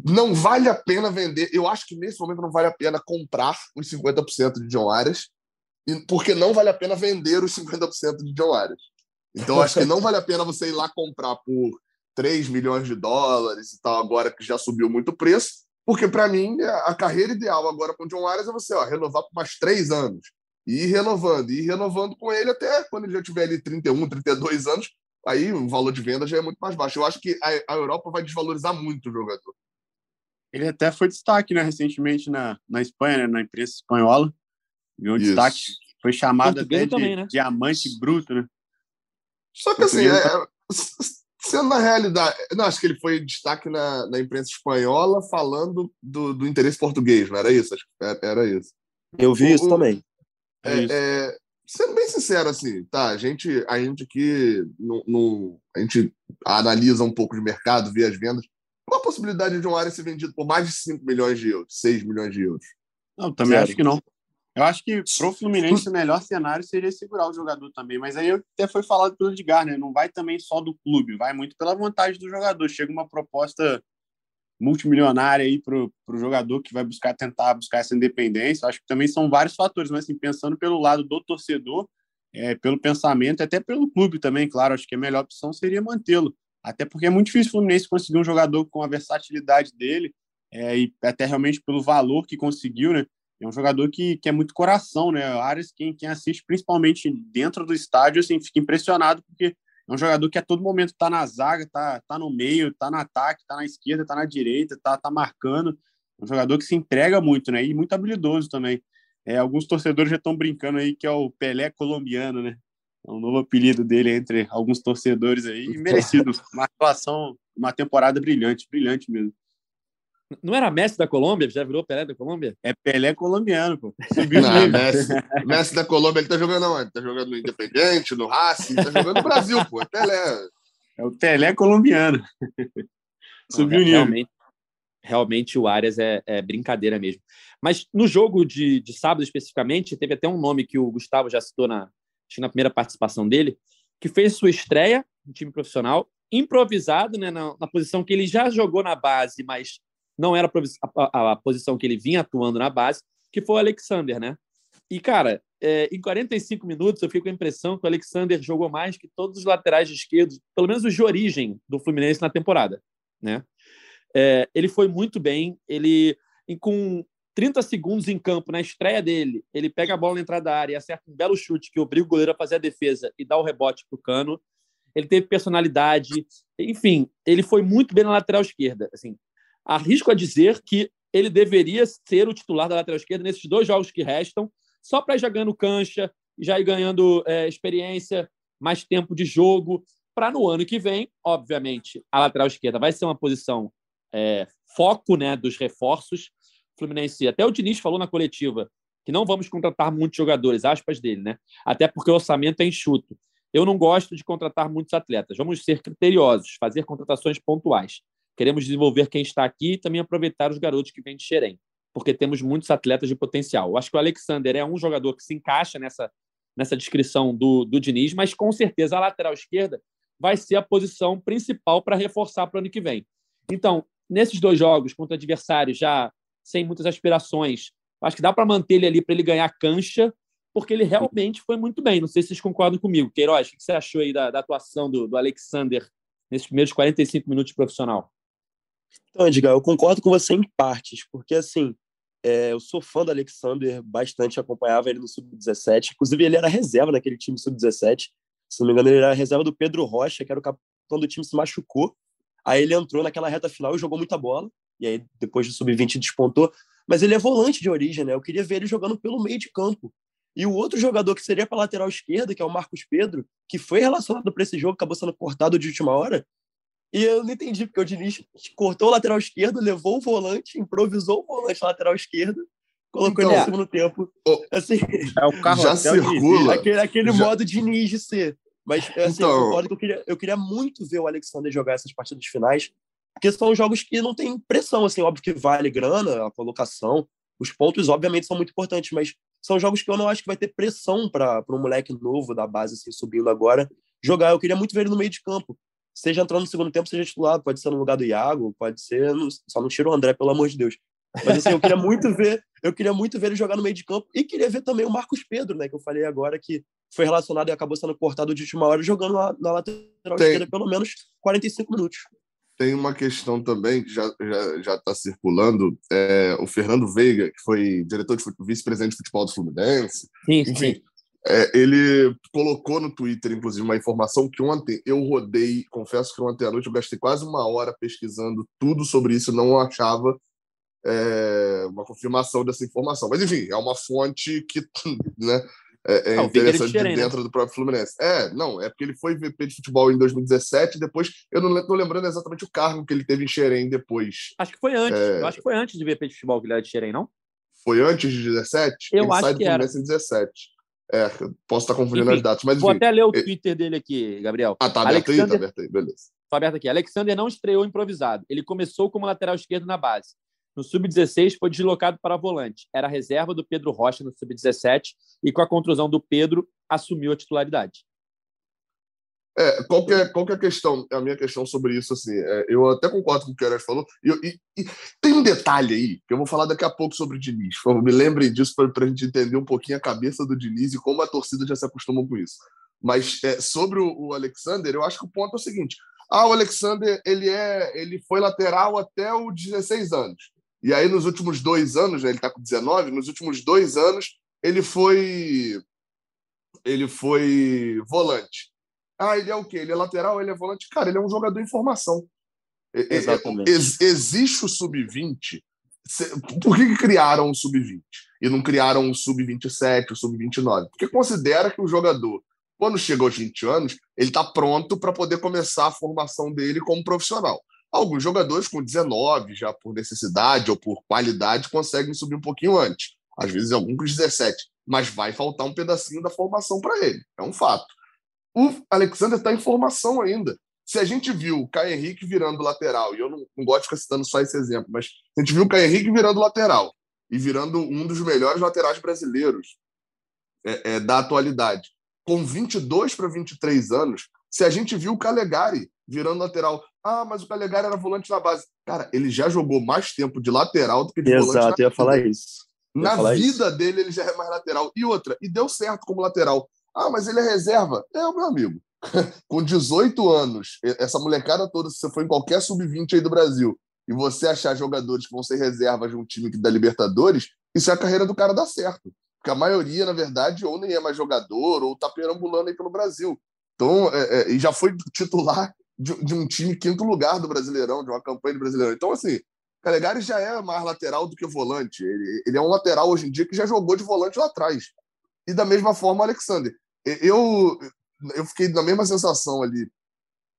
não vale a pena vender. Eu acho que nesse momento não vale a pena comprar os 50% de John Arias, porque não vale a pena vender os 50% de John Arias. Então, acho que não vale a pena você ir lá comprar por 3 milhões de dólares e tal, agora que já subiu muito o preço, porque para mim a carreira ideal agora com o John Arias é você ó, renovar por mais três anos e ir renovando, e ir renovando com ele até quando ele já tiver ali 31, 32 anos, aí o valor de venda já é muito mais baixo. Eu acho que a, a Europa vai desvalorizar muito o jogador. Ele até foi destaque, né, recentemente na, na Espanha, né, na imprensa espanhola. Ganhou destaque. Foi chamado Português até também, de né? diamante bruto, né? Só que assim, é, sendo na realidade. Não, acho que ele foi destaque na, na imprensa espanhola falando do, do interesse português, não era isso? Acho que era, era isso. Eu vi o, isso também. É, é, é, sendo bem sincero, assim, tá? A gente, a gente aqui no, no, a gente analisa um pouco de mercado, vê as vendas. Qual a possibilidade de um área ser vendido por mais de 5 milhões de euros, 6 milhões de euros? Não, também Zero. acho que não. Eu acho que pro Fluminense o melhor cenário seria segurar o jogador também, mas aí até foi falado pelo Edgar, né? Não vai também só do clube, vai muito pela vontade do jogador. Chega uma proposta multimilionária aí para o jogador que vai buscar tentar buscar essa independência. Acho que também são vários fatores, mas assim, pensando pelo lado do torcedor, é, pelo pensamento, até pelo clube também, claro, acho que a melhor opção seria mantê-lo. Até porque é muito difícil o Fluminense conseguir um jogador com a versatilidade dele, é, e até realmente pelo valor que conseguiu, né? É um jogador que, que é muito coração, né? Ares, quem, quem assiste principalmente dentro do estádio, assim, fica impressionado, porque é um jogador que a todo momento está na zaga, está tá no meio, está no ataque, está na esquerda, está na direita, está tá marcando. É um jogador que se entrega muito, né? E muito habilidoso também. É, alguns torcedores já estão brincando aí que é o Pelé colombiano, né? É um novo apelido dele entre alguns torcedores aí, merecido. Uma atuação, uma temporada brilhante, brilhante mesmo. Não era Messi da Colômbia? Já virou Pelé da Colômbia? É Pelé colombiano, pô. Subiu não, Messi, Messi [laughs] da Colômbia, ele tá jogando onde? Tá jogando no Independente, no Racing, tá jogando no Brasil, pô. É Pelé. É o Pelé colombiano. [laughs] Subiu o nível. Realmente, realmente o Arias é, é, brincadeira mesmo. Mas no jogo de, de sábado, especificamente, teve até um nome que o Gustavo já citou na, na primeira participação dele, que fez sua estreia no time profissional, improvisado, né, na, na posição que ele já jogou na base, mas não era a, posição que ele vinha atuando na base, que foi o Alexander, né? E, cara, é, em 45 minutos eu fiquei com a impressão que o Alexander jogou mais que todos os laterais de esquerdo, pelo menos os de origem do Fluminense na temporada, né? É, ele foi muito bem, ele com 30 segundos em campo, na estreia dele, ele pega a bola na entrada da área e acerta um belo chute que obriga o goleiro a fazer a defesa e dá o rebote para o Cano. Ele teve personalidade, enfim, ele foi muito bem na lateral esquerda. Assim, arrisco a dizer que ele deveria ser o titular da lateral esquerda nesses dois jogos que restam, só para ir jogando cancha, já ir ganhando é, experiência, mais tempo de jogo, para no ano que vem, obviamente, a lateral esquerda vai ser uma posição é, foco né, dos reforços. Fluminense, até o Diniz falou na coletiva que não vamos contratar muitos jogadores, aspas dele, né? Até porque o orçamento é enxuto. Eu não gosto de contratar muitos atletas. Vamos ser criteriosos, fazer contratações pontuais. Queremos desenvolver quem está aqui e também aproveitar os garotos que vêm de Xerém, porque temos muitos atletas de potencial. Eu acho que o Alexander é um jogador que se encaixa nessa, nessa descrição do, do Diniz, mas com certeza a lateral esquerda vai ser a posição principal para reforçar para o ano que vem. Então, nesses dois jogos contra adversários já sem muitas aspirações, acho que dá para manter ele ali para ele ganhar cancha, porque ele realmente foi muito bem. Não sei se vocês concordam comigo. Queiroz, o que você achou aí da, da atuação do, do Alexander nesses primeiros 45 minutos de profissional? Então, Edgar, eu concordo com você em partes, porque assim, é, eu sou fã do Alexander bastante, acompanhava ele no Sub-17, inclusive ele era reserva naquele time Sub-17, se não me engano ele era reserva do Pedro Rocha, que era o capitão do time, se machucou, aí ele entrou naquela reta final e jogou muita bola, e aí depois do Sub-20 despontou, mas ele é volante de origem, né? Eu queria ver ele jogando pelo meio de campo. E o outro jogador que seria para lateral esquerda, que é o Marcos Pedro, que foi relacionado para esse jogo, acabou sendo cortado de última hora, e eu não entendi, porque o Diniz cortou o lateral esquerdo, levou o volante, improvisou o volante lateral esquerdo, colocou então, ele no segundo tempo. Assim, é o carro já circula. Aquele, aquele já... modo Diniz de ser. Mas assim, então... eu concordo que eu queria, eu queria muito ver o Alexander jogar essas partidas finais, porque são jogos que não tem pressão, assim, óbvio que vale grana, a colocação, os pontos obviamente são muito importantes, mas são jogos que eu não acho que vai ter pressão para um moleque novo da base assim, subindo agora jogar. Eu queria muito ver ele no meio de campo seja entrando no segundo tempo, seja titular, pode ser no lugar do Iago, pode ser, só não tira o André, pelo amor de Deus. Mas assim, eu queria muito ver, eu queria muito ver ele jogar no meio de campo e queria ver também o Marcos Pedro, né, que eu falei agora que foi relacionado e acabou sendo cortado de última hora jogando na, na lateral Tem. esquerda pelo menos 45 minutos. Tem uma questão também que já já já está circulando, é, o Fernando Veiga, que foi diretor de vice-presidente de futebol do Fluminense, sim, enfim, sim. É, ele colocou no Twitter, inclusive, uma informação que ontem eu rodei, confesso que ontem à noite eu gastei quase uma hora pesquisando tudo sobre isso, não achava é, uma confirmação dessa informação. Mas, enfim, é uma fonte que [laughs] né, é, é Ah, interessante de de dentro do próprio Fluminense. É, não, é porque ele foi VP de futebol em 2017, depois, eu não estou lembrando exatamente o cargo que ele teve em Xerém depois. Acho que foi antes. É. Eu acho que foi antes de VP de futebol que ele era de Xerém, não? Foi antes de 17? Eu ele acho sai do que era. Fluminense em 17. É, posso estar confundindo Enfim, as datas, mas Vou enfim. até ler o Twitter dele aqui, Gabriel. Ah, tá aberto aí? Tá Alexander- aberto aí, beleza. Tô aberto aqui. Alexander não estreou improvisado. Ele começou como lateral esquerdo na base. No sub-16 foi deslocado para volante. Era reserva do Pedro Rocha no sub-17 e com a contusão do Pedro assumiu a titularidade. É, qual que é, qual que é a questão, a minha questão sobre isso, assim, é, eu até concordo com o que o Queiroz falou, e, e- e tem um detalhe aí, que eu vou falar daqui a pouco sobre o Diniz, favor, me lembrem disso para a gente entender um pouquinho a cabeça do Diniz e como a torcida já se acostumou com isso. Mas é, sobre o, o Alexander, eu acho que o ponto é o seguinte, ah, o Alexander, ele, é, ele foi lateral até os 16 anos, e aí nos últimos dois anos, né, ele está com 19, nos últimos dois anos, ele foi ele foi volante. Ah, ele é o quê? Ele é lateral, ele é volante? Cara, ele é um jogador em formação. Exatamente. ex- existe o sub-20. Se- Por que, que criaram o sub-20 e não criaram o sub-27, o sub-29? Porque considera que o jogador, quando chega aos 20 anos, ele está pronto para poder começar a formação dele como profissional. Alguns jogadores com 19, já por necessidade ou por qualidade, conseguem subir um pouquinho antes. Às vezes algum com 17. Mas vai faltar um pedacinho da formação para ele. É um fato. O Alexander está em formação ainda. Se a gente viu o Caio Henrique virando lateral, e eu não, não gosto de ficar citando só esse exemplo, mas a gente viu o Caio Henrique virando lateral e virando um dos melhores laterais brasileiros é, é, da atualidade, com 22 para 23 anos, se a gente viu o Calegari virando lateral, ah, mas o Calegari era volante na base. Cara, ele já jogou mais tempo de lateral do que de volante Exato, eu ia falar isso. Eu Na vida dele, ele já é mais lateral. E outra, e deu certo como lateral. Ah, mas ele é reserva. É, meu amigo. [laughs] Com 18 anos, essa molecada toda, se você for em qualquer sub-20 aí do Brasil, e você achar jogadores que vão ser reservas de um time que da Libertadores, isso é a carreira do cara dar certo. Porque a maioria, na verdade, ou nem é mais jogador, ou tá perambulando aí pelo Brasil. Então, é, é, e já foi titular de, de um time quinto lugar do Brasileirão, de uma campanha do Brasileirão. Então, assim, Calegari já é mais lateral do que volante. Ele, ele é um lateral hoje em dia que já jogou de volante lá atrás. E da mesma forma o Alexander. Eu, eu fiquei na mesma sensação ali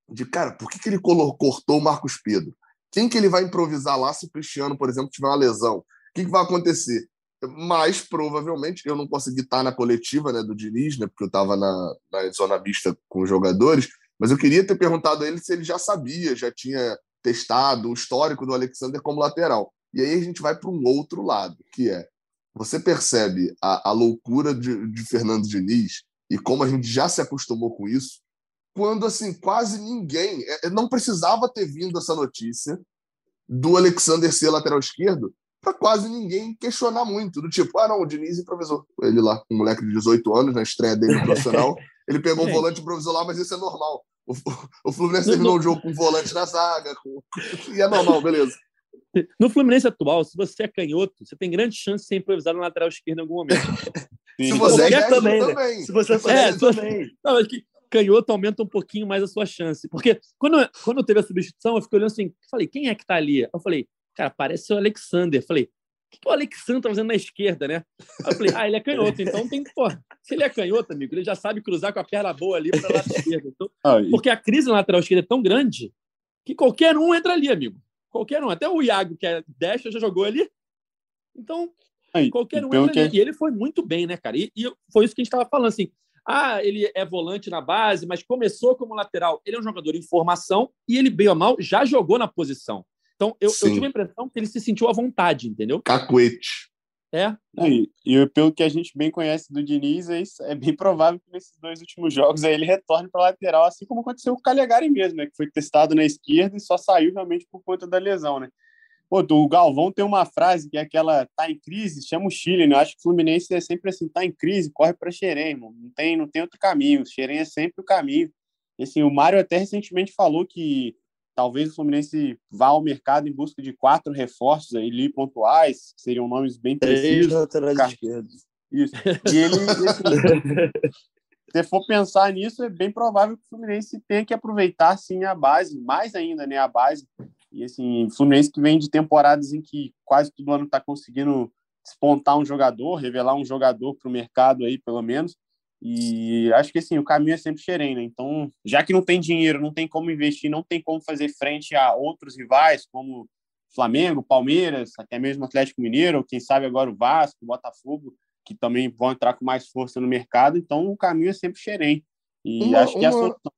de, cara, por que, que ele cortou o Marcos Pedro? Quem que ele vai improvisar lá se o Cristiano, por exemplo, tiver uma lesão? O que, que vai acontecer? Mas, provavelmente, eu não consegui estar na coletiva né, do Diniz, né, porque eu estava na, na zona mista com os jogadores, mas eu queria ter perguntado a ele se ele já sabia, já tinha testado o histórico do Alexander como lateral. E aí a gente vai para um outro lado, que é você percebe a, a loucura de, de Fernando Diniz e como a gente já se acostumou com isso, quando assim quase ninguém é, não precisava ter vindo essa notícia do Alexander ser lateral esquerdo para quase ninguém questionar muito, do tipo, ah não, o Diniz improvisou. Ele lá, um moleque de 18 anos, na estreia dele no profissional, [laughs] ele pegou o volante e improvisou lá, mas isso é normal. O, o Fluminense terminou o jogo com um volante na zaga, com... [laughs] e é normal, beleza. No Fluminense atual, se você é canhoto, você tem grande chance de ser improvisado na lateral esquerda em algum momento. [laughs] Se você é também, né? também. Se você for É, é, também. Não, acho que canhoto aumenta um pouquinho mais a sua chance. Porque quando, quando teve a substituição, eu fiquei olhando assim, falei, quem é que tá ali? Eu falei, cara, parece o Alexander. Eu falei, o que, que o Alexander tá fazendo na esquerda, né? Aí eu falei, ah, ele é canhoto, então tem que, pô, se ele é canhoto, amigo, ele já sabe cruzar com a perna boa ali para lado esquerdo. Então, Ah, e- porque a crise na lateral esquerda é tão grande que qualquer um entra ali, amigo. Qualquer um. Até o Iago, que é destro, já jogou ali. Então, aí, qualquer um pelo entra que-. E ele foi muito bem, né, cara? E, e foi isso que a gente estava falando, assim. Ah, ele é volante na base, mas começou como lateral. Ele é um jogador em formação e ele, bem ou mal, já jogou na posição. Então, eu, eu tive a impressão que ele se sentiu à vontade, entendeu? Cacuete. É. E, e pelo que a gente bem conhece do Diniz, é, isso- é bem [laughs] provável que nesses dois últimos jogos aí ele retorne para lateral, assim como aconteceu com o Calegari mesmo, né? Que foi testado na esquerda e só saiu realmente por conta da lesão, né? Pô, o Galvão tem uma frase que é aquela tá em crise, chama o Chile, né? Eu acho que o Fluminense é sempre assim, tá em crise, corre para Xerém, irmão. Não tem, não tem outro caminho. O Xerém é sempre o caminho. E, assim, o Mário até recentemente falou que talvez o Fluminense vá ao mercado em busca de quatro reforços ali pontuais, que seriam nomes bem Três precisos. laterais Cara. esquerdos. Isso. E ele, assim, [laughs] se for pensar nisso, é bem provável que o Fluminense tenha que aproveitar sim a base, mais ainda, né, a base, E assim, Fluminense que vem de temporadas em que quase todo ano está conseguindo despontar um jogador, revelar um jogador para o mercado aí, pelo menos. E acho que assim, o caminho é sempre Xerém, né? Então, já que não tem dinheiro, não tem como investir, não tem como fazer frente a outros rivais, como Flamengo, Palmeiras, até mesmo Atlético Mineiro, ou quem sabe agora o Vasco, o Botafogo, que também vão entrar com mais força no mercado. Então, o caminho é sempre Xerém. E uma, acho que é a solução.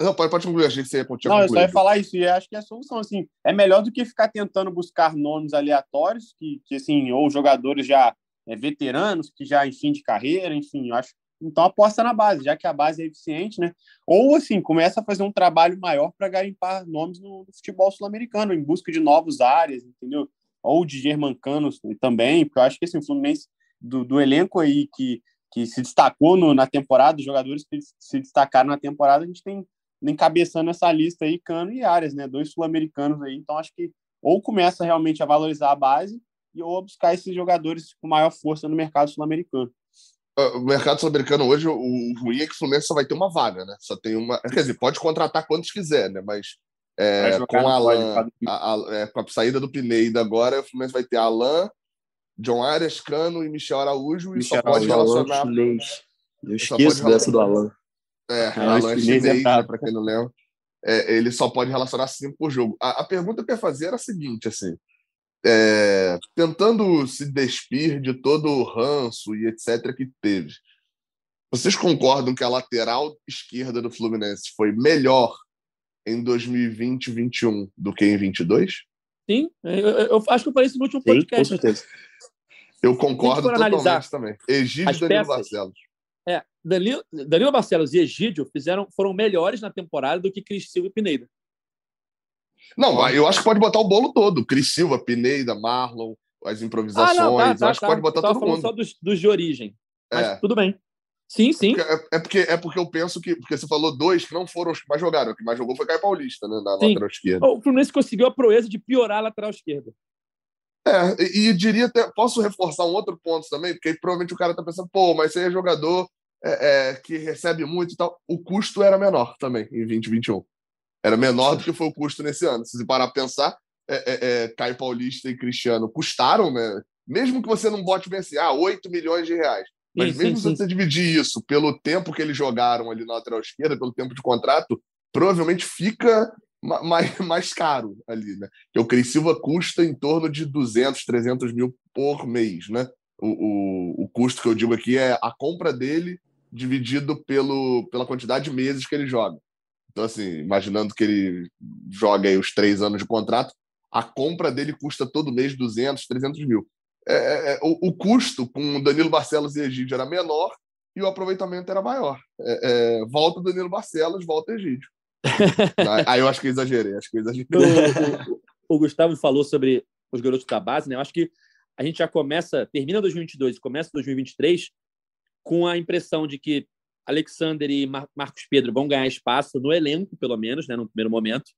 Não, pode, pode concluir, achei que você ia continuar. Não, eu só ia falar isso, e acho que é a solução, assim, é melhor do que ficar tentando buscar nomes aleatórios, que, que assim, ou jogadores já é, veteranos, que já em fim de carreira, enfim, eu acho. Então aposta na base, já que a base é eficiente, né? Ou assim, começa a fazer um trabalho maior para garimpar nomes no, no futebol sul-americano, em busca de novas áreas, entendeu? Ou de germancanos também, porque eu acho que assim, o Fluminense, do, do elenco aí que, que se destacou no, na temporada, os jogadores que se destacaram na temporada, a gente tem encabeçando essa lista aí, Cano e Arias, né? Dois sul-americanos aí. Então, acho que ou começa realmente a valorizar a base e ou buscar esses jogadores com maior força no mercado sul-americano. Ah, o mercado sul-americano hoje, o ruim é que o Fluminense só vai ter uma vaga, né? Só tem uma. Quer dizer, pode contratar quantos quiser, né? Mas é, com, a Alan, a, a, é, com a saída do Pineda agora, o Fluminense vai ter Alan, John Arias, Cano e Michel Araújo Michel e só pode relacionar. Eu esqueço dessa do Alan. É, chinês, né, para quem não lembra. É, ele só pode relacionar cinco por jogo. A, a, pergunta que eu ia fazer era a seguinte, assim, é, tentando se despir de todo o ranço e etc que teve, vocês concordam que a lateral esquerda do Fluminense foi melhor em 2020 2021 do que em 22? Sim, eu, eu acho que eu falei isso no último podcast. Sim, com certeza. Eu concordo totalmente também. Egídio e Danilo Barcelos. É, Danilo, Danilo Barcelos e Egídio fizeram, foram melhores na temporada do que Cris Silva e Pineda. Não, eu acho que pode botar o bolo todo. Cris Silva, Pineda, Marlon, as improvisações. Ah, não, tá, tá, eu acho tá, que pode botar todo mundo. só dos, dos de origem. Mas é. tudo bem. Sim, sim. É, é, porque, é porque eu penso que. Porque você falou dois que não foram os que mais jogaram. O que mais jogou foi Caio Paulista, né? Na sim. lateral esquerda. O Fluminense conseguiu a proeza de piorar a lateral esquerda. É, e, e diria até. Posso reforçar um outro ponto também? Porque provavelmente o cara tá pensando, pô, mas você é jogador é, é, que recebe muito e tal, o custo era menor também em 2021. Era menor do que foi o custo nesse ano. Se você parar a pensar, é, é, é, Caio Paulista e Cristiano custaram, né? Mesmo que você não bote bem assim, ah, 8 milhões de reais. Mas sim, mesmo sim, se você sim. dividir isso pelo tempo que eles jogaram ali na lateral esquerda, pelo tempo de contrato, provavelmente fica mais, [laughs] mais caro ali, né? Porque o Cris Silva custa em torno de 200, 300 mil por mês, né? O, o, o custo que eu digo aqui é a compra dele dividido pelo, pela quantidade de meses que ele joga. Então, assim, imaginando que ele joga aí os três anos de contrato, a compra dele custa todo mês 200, 300 mil. É, é, é, o, o, custo com Danilo Barcelos e Egídio era menor e o aproveitamento era maior. É, é volta Danilo Barcelos, volta Egídio. [laughs] aí eu acho que exagerei, acho que exagerei. O, o, o, Gustavo falou sobre os garotos da base, né? Eu acho que a gente já começa, termina 2022 e começa 2023 com a impressão de que Alexander e Mar Marcos Pedro vão ganhar espaço no elenco, pelo menos, né, no primeiro momento.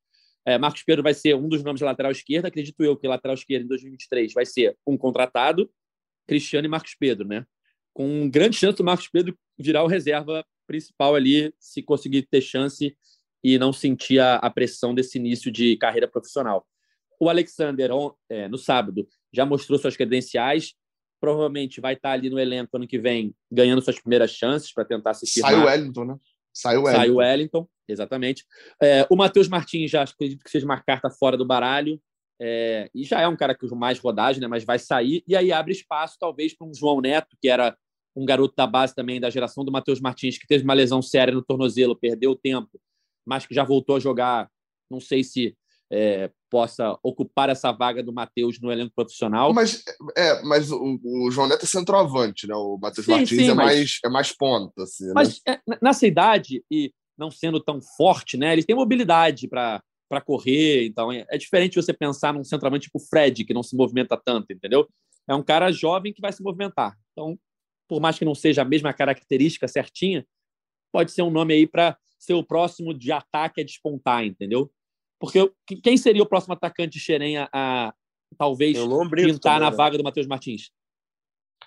É, Marcos Pedro vai ser um dos nomes da lateral esquerda. Acredito eu que lateral esquerda em 2023 vai ser um contratado, Cristiano e Marcos Pedro, né? Com grande chance do Marcos Pedro virar o reserva principal ali, se conseguir ter chance e não sentir a, a pressão desse início de carreira profissional. O Alexander, é, no sábado, já mostrou suas credenciais, provavelmente vai estar ali no elenco ano que vem, ganhando suas primeiras chances para tentar se firmar. Sai o Wellington, né? Sai o Wellington. Sai o Wellington, exatamente. É, o Matheus Martins já acredito que seja uma carta fora do baralho. É, e já é um cara com mais rodagem, né? Mas vai sair. E aí abre espaço, talvez, para um João Neto, que era um garoto da base também, da geração do Matheus Martins, que teve uma lesão séria no tornozelo, perdeu o tempo, mas que já voltou a jogar. Não sei se é, possa ocupar essa vaga do Matheus no elenco profissional. Mas, é, mas o, o João Neto é centroavante, né? O Matheus Martins sim, é, mas, mais, é mais ponta. Assim, né? mas né? é, nessa idade, e não sendo tão forte, né? Ele tem mobilidade para para correr, então é, é, diferente você pensar num centroavante tipo Fred, que não se movimenta tanto, entendeu? É um cara jovem que vai se movimentar. Então, por mais que não seja a mesma característica certinha, pode ser um nome aí para ser o próximo de ataque a despontar, entendeu? Porque quem seria o próximo atacante de Xerém a, a talvez pintar na né? vaga do Matheus Martins?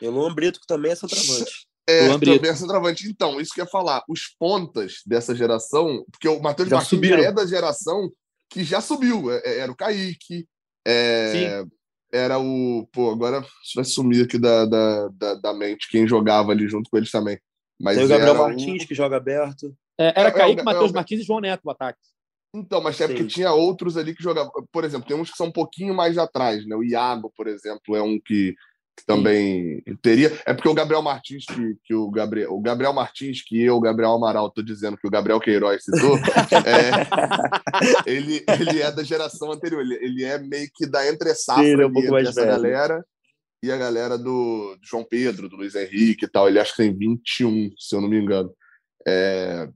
Elon Brito, que também é centroavante. É, também é centroavante. Então, isso que eu ia falar. Os pontas dessa geração, porque o Matheus Martins já é da geração que já subiu. É, é, era o Kaique, é, era o. Pô, agora vai sumir aqui da, da, da, da, mente quem jogava ali junto com eles também. Mas Tem o Gabriel Martins, que joga aberto. É, era é, Kaique, Matheus Martins e João Neto o ataque. Então, mas é porque tinha outros ali que jogavam. Por exemplo, tem uns que são um pouquinho mais atrás, né? O Iago, por exemplo, é um que que também Sim. teria. É porque o Gabriel Martins, que, que o Gabriel, o Gabriel Martins, que eu, o Gabriel Amaral, estou dizendo que o Gabriel Queiroz citou, [laughs] é, ele, ele é da geração anterior, ele, ele é meio que da entre safra é um pouco mais essa velho. galera e a galera do, do, João Pedro, do Luiz Henrique e tal. Ele acho que tem 21, se eu não me engano. É,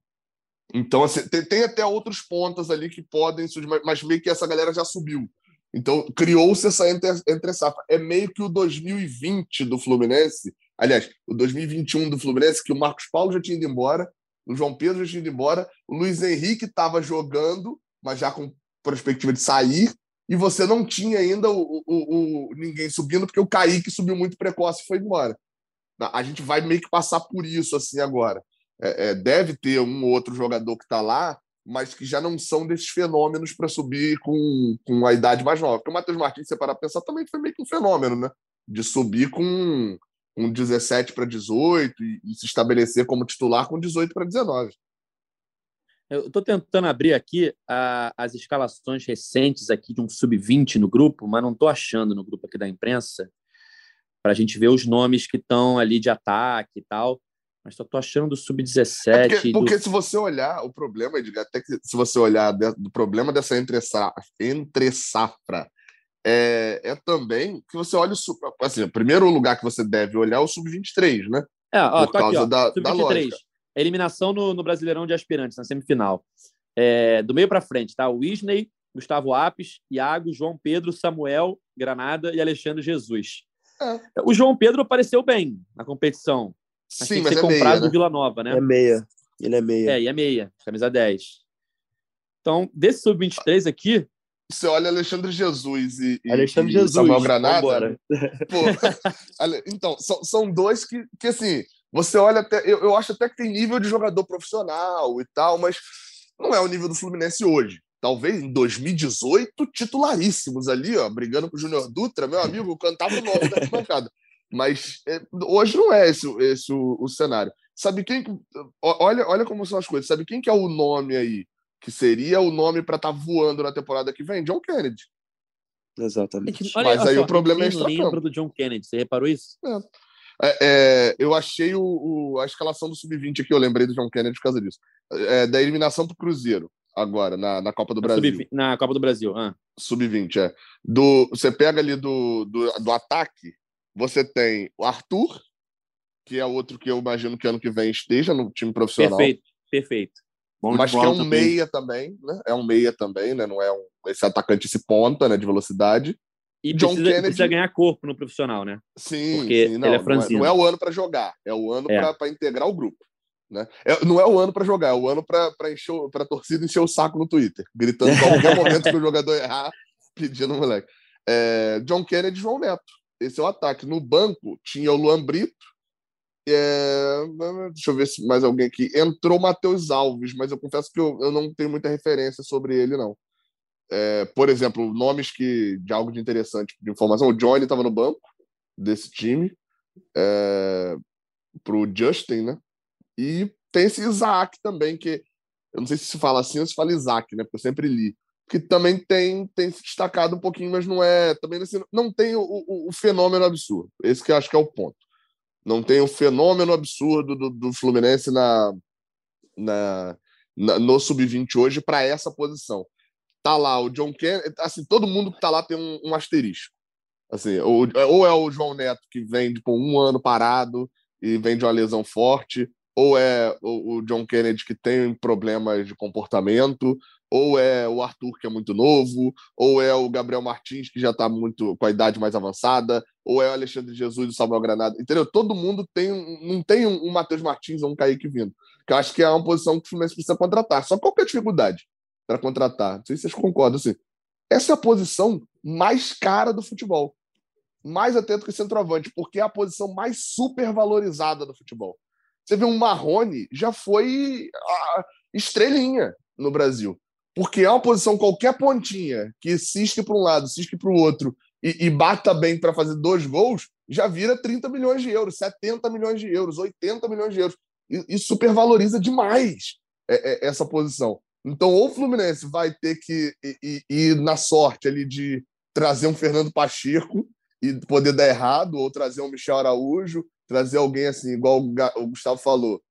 então, assim, tem, tem, até outros pontas ali que podem surgir, mas meio que essa galera já subiu. Então, criou-se essa entre, entre safra. É meio que o 2020 do Fluminense, aliás, o 2021 do Fluminense, que o Marcos Paulo já tinha ido embora, o João Pedro já tinha ido embora, o Luiz Henrique estava jogando, mas já com perspectiva de sair, e você não tinha ainda o, o, o, ninguém subindo, porque o Kaique subiu muito precoce e foi embora. A gente vai meio que passar por isso assim agora. É, é, deve ter um outro jogador que está lá, mas que já não são desses fenômenos para subir com, com a idade mais nova. Porque o Matheus Martins, se você parar pensar, também foi meio que um fenômeno, né? De subir com, com 17 para 18 e, e, se estabelecer como titular com 18 para 19. Eu estou tentando abrir aqui a, as escalações recentes aqui de um sub-20 no grupo, mas não estou achando no grupo aqui da imprensa para a gente ver os nomes que estão ali de ataque e tal mas só tô achando do sub-17. É porque, porque do... se você olhar, o problema, Edgar, até que se você olhar do problema dessa entre safra, entre safra é, é também que você olha o assim, o primeiro lugar que você deve olhar é o sub-23, né? É, ó, Por causa aqui, ó, da, da lógica. Eliminação no, no Brasileirão de Aspirantes, na semifinal. É, do meio para frente, tá? O Wisney, Gustavo Apes, Iago, João Pedro, Samuel, Granada e Alexandre Jesus. É. O João Pedro apareceu bem na competição. Mas Sim, mas é comprado meia, né? do Vila Nova, né? É meia. Ele é meia. É, e é meia, camisa 10. Então, desse sub-23 aqui. Você olha Alexandre Jesus e, Alexandre e Jesus, Samuel Granada. [laughs] Pô, [laughs] então, são, são dois que, que, assim, você olha até. Eu, eu acho até que tem nível de jogador profissional e tal, mas não é o nível do Fluminense hoje. Talvez em 2018, titularíssimos ali, ó, brigando com o Júnior Dutra, meu amigo, cantava o nome da bancada. Mas é, hoje não é esse, esse o, o, cenário. Sabe quem. Olha, olha como são as coisas. Sabe quem que é o nome aí? Que seria o nome para estar tá voando na temporada que vem? John Kennedy. Exatamente. Olha, Mas aí só, o problema é lembra do John Kennedy. Você reparou isso? É. É, é, eu achei o, o, a escalação do Sub-20 aqui, eu lembrei do John Kennedy por causa disso. É, da eliminação para o Cruzeiro, agora, na, na Copa do na Brasil. na Copa do Brasil. Ah. Sub-20, é. Do, você pega ali do, do, do ataque, você tem o Arthur, que é outro que eu imagino que ano que vem esteja no time profissional. Perfeito, perfeito. Bom Mas que é um também. meia também, né? É um meia também, né? Não é um, esse atacante, esse ponta, né? De velocidade. E John precisa, Kennedy precisa ganhar corpo no profissional, né? Sim, Porque sim, não, ele é franzino. Não é, não é o ano para jogar, é o ano é. para integrar o grupo. Né? É, não é o ano para jogar, é o ano para a torcida encher o saco no Twitter, gritando a qualquer [laughs] momento que o jogador errar, pedindo o moleque. É, John Kennedy e João Neto esse é o ataque. No banco tinha o Luan Brito. É... Deixa eu ver se mais alguém aqui. Entrou o Matheus Alves, mas eu confesso que eu, eu não tenho muita referência sobre ele, não. É, por exemplo, nomes que de algo de interessante de informação. O Johnny estava no banco desse time é, para o Justin, né? E tem esse Isaac também, que eu não sei se se fala assim ou se fala Isaac, né? Porque eu sempre li que também tem, tem se destacado um pouquinho, mas não é também assim, não tem o, o, o, fenômeno absurdo. Esse que eu acho que é o ponto. Não tem o fenômeno absurdo do, do Fluminense na, na, na no sub-20 hoje para essa posição. Tá lá o John Kennedy, assim, todo mundo que tá lá tem um, um asterisco. Assim, ou, ou é o João Neto que vem tipo um ano parado e vem de uma lesão forte, ou é o, o John Kennedy que tem problemas de comportamento, ou é o Arthur, que é muito novo, ou é o Gabriel Martins, que já está muito com a idade mais avançada, ou é o Alexandre Jesus e o Samuel Granada. Entendeu? Todo mundo tem não tem um, um Matheus Martins ou um Kaique vindo. Que eu acho que é uma posição que o Fluminense precisa contratar. Só qual que é a dificuldade para contratar? Não sei se vocês concordam. Assim. Essa é a posição mais cara do futebol. Mais atento que centroavante, porque é a posição mais supervalorizada do futebol. Você vê um Marrone, já foi estrelinha no Brasil porque é uma posição, qualquer pontinha que cisque para um lado, cisque para o outro e, e, bata bem para fazer dois gols, já vira 30 milhões de euros, 70 milhões de euros, 80 milhões de euros. E, e supervaloriza demais é, é, essa posição. Então, ou o Fluminense vai ter que ir, ir na sorte ali de trazer um Fernando Pacheco e poder dar errado, ou trazer um Michel Araújo, trazer alguém assim, igual o Gustavo falou,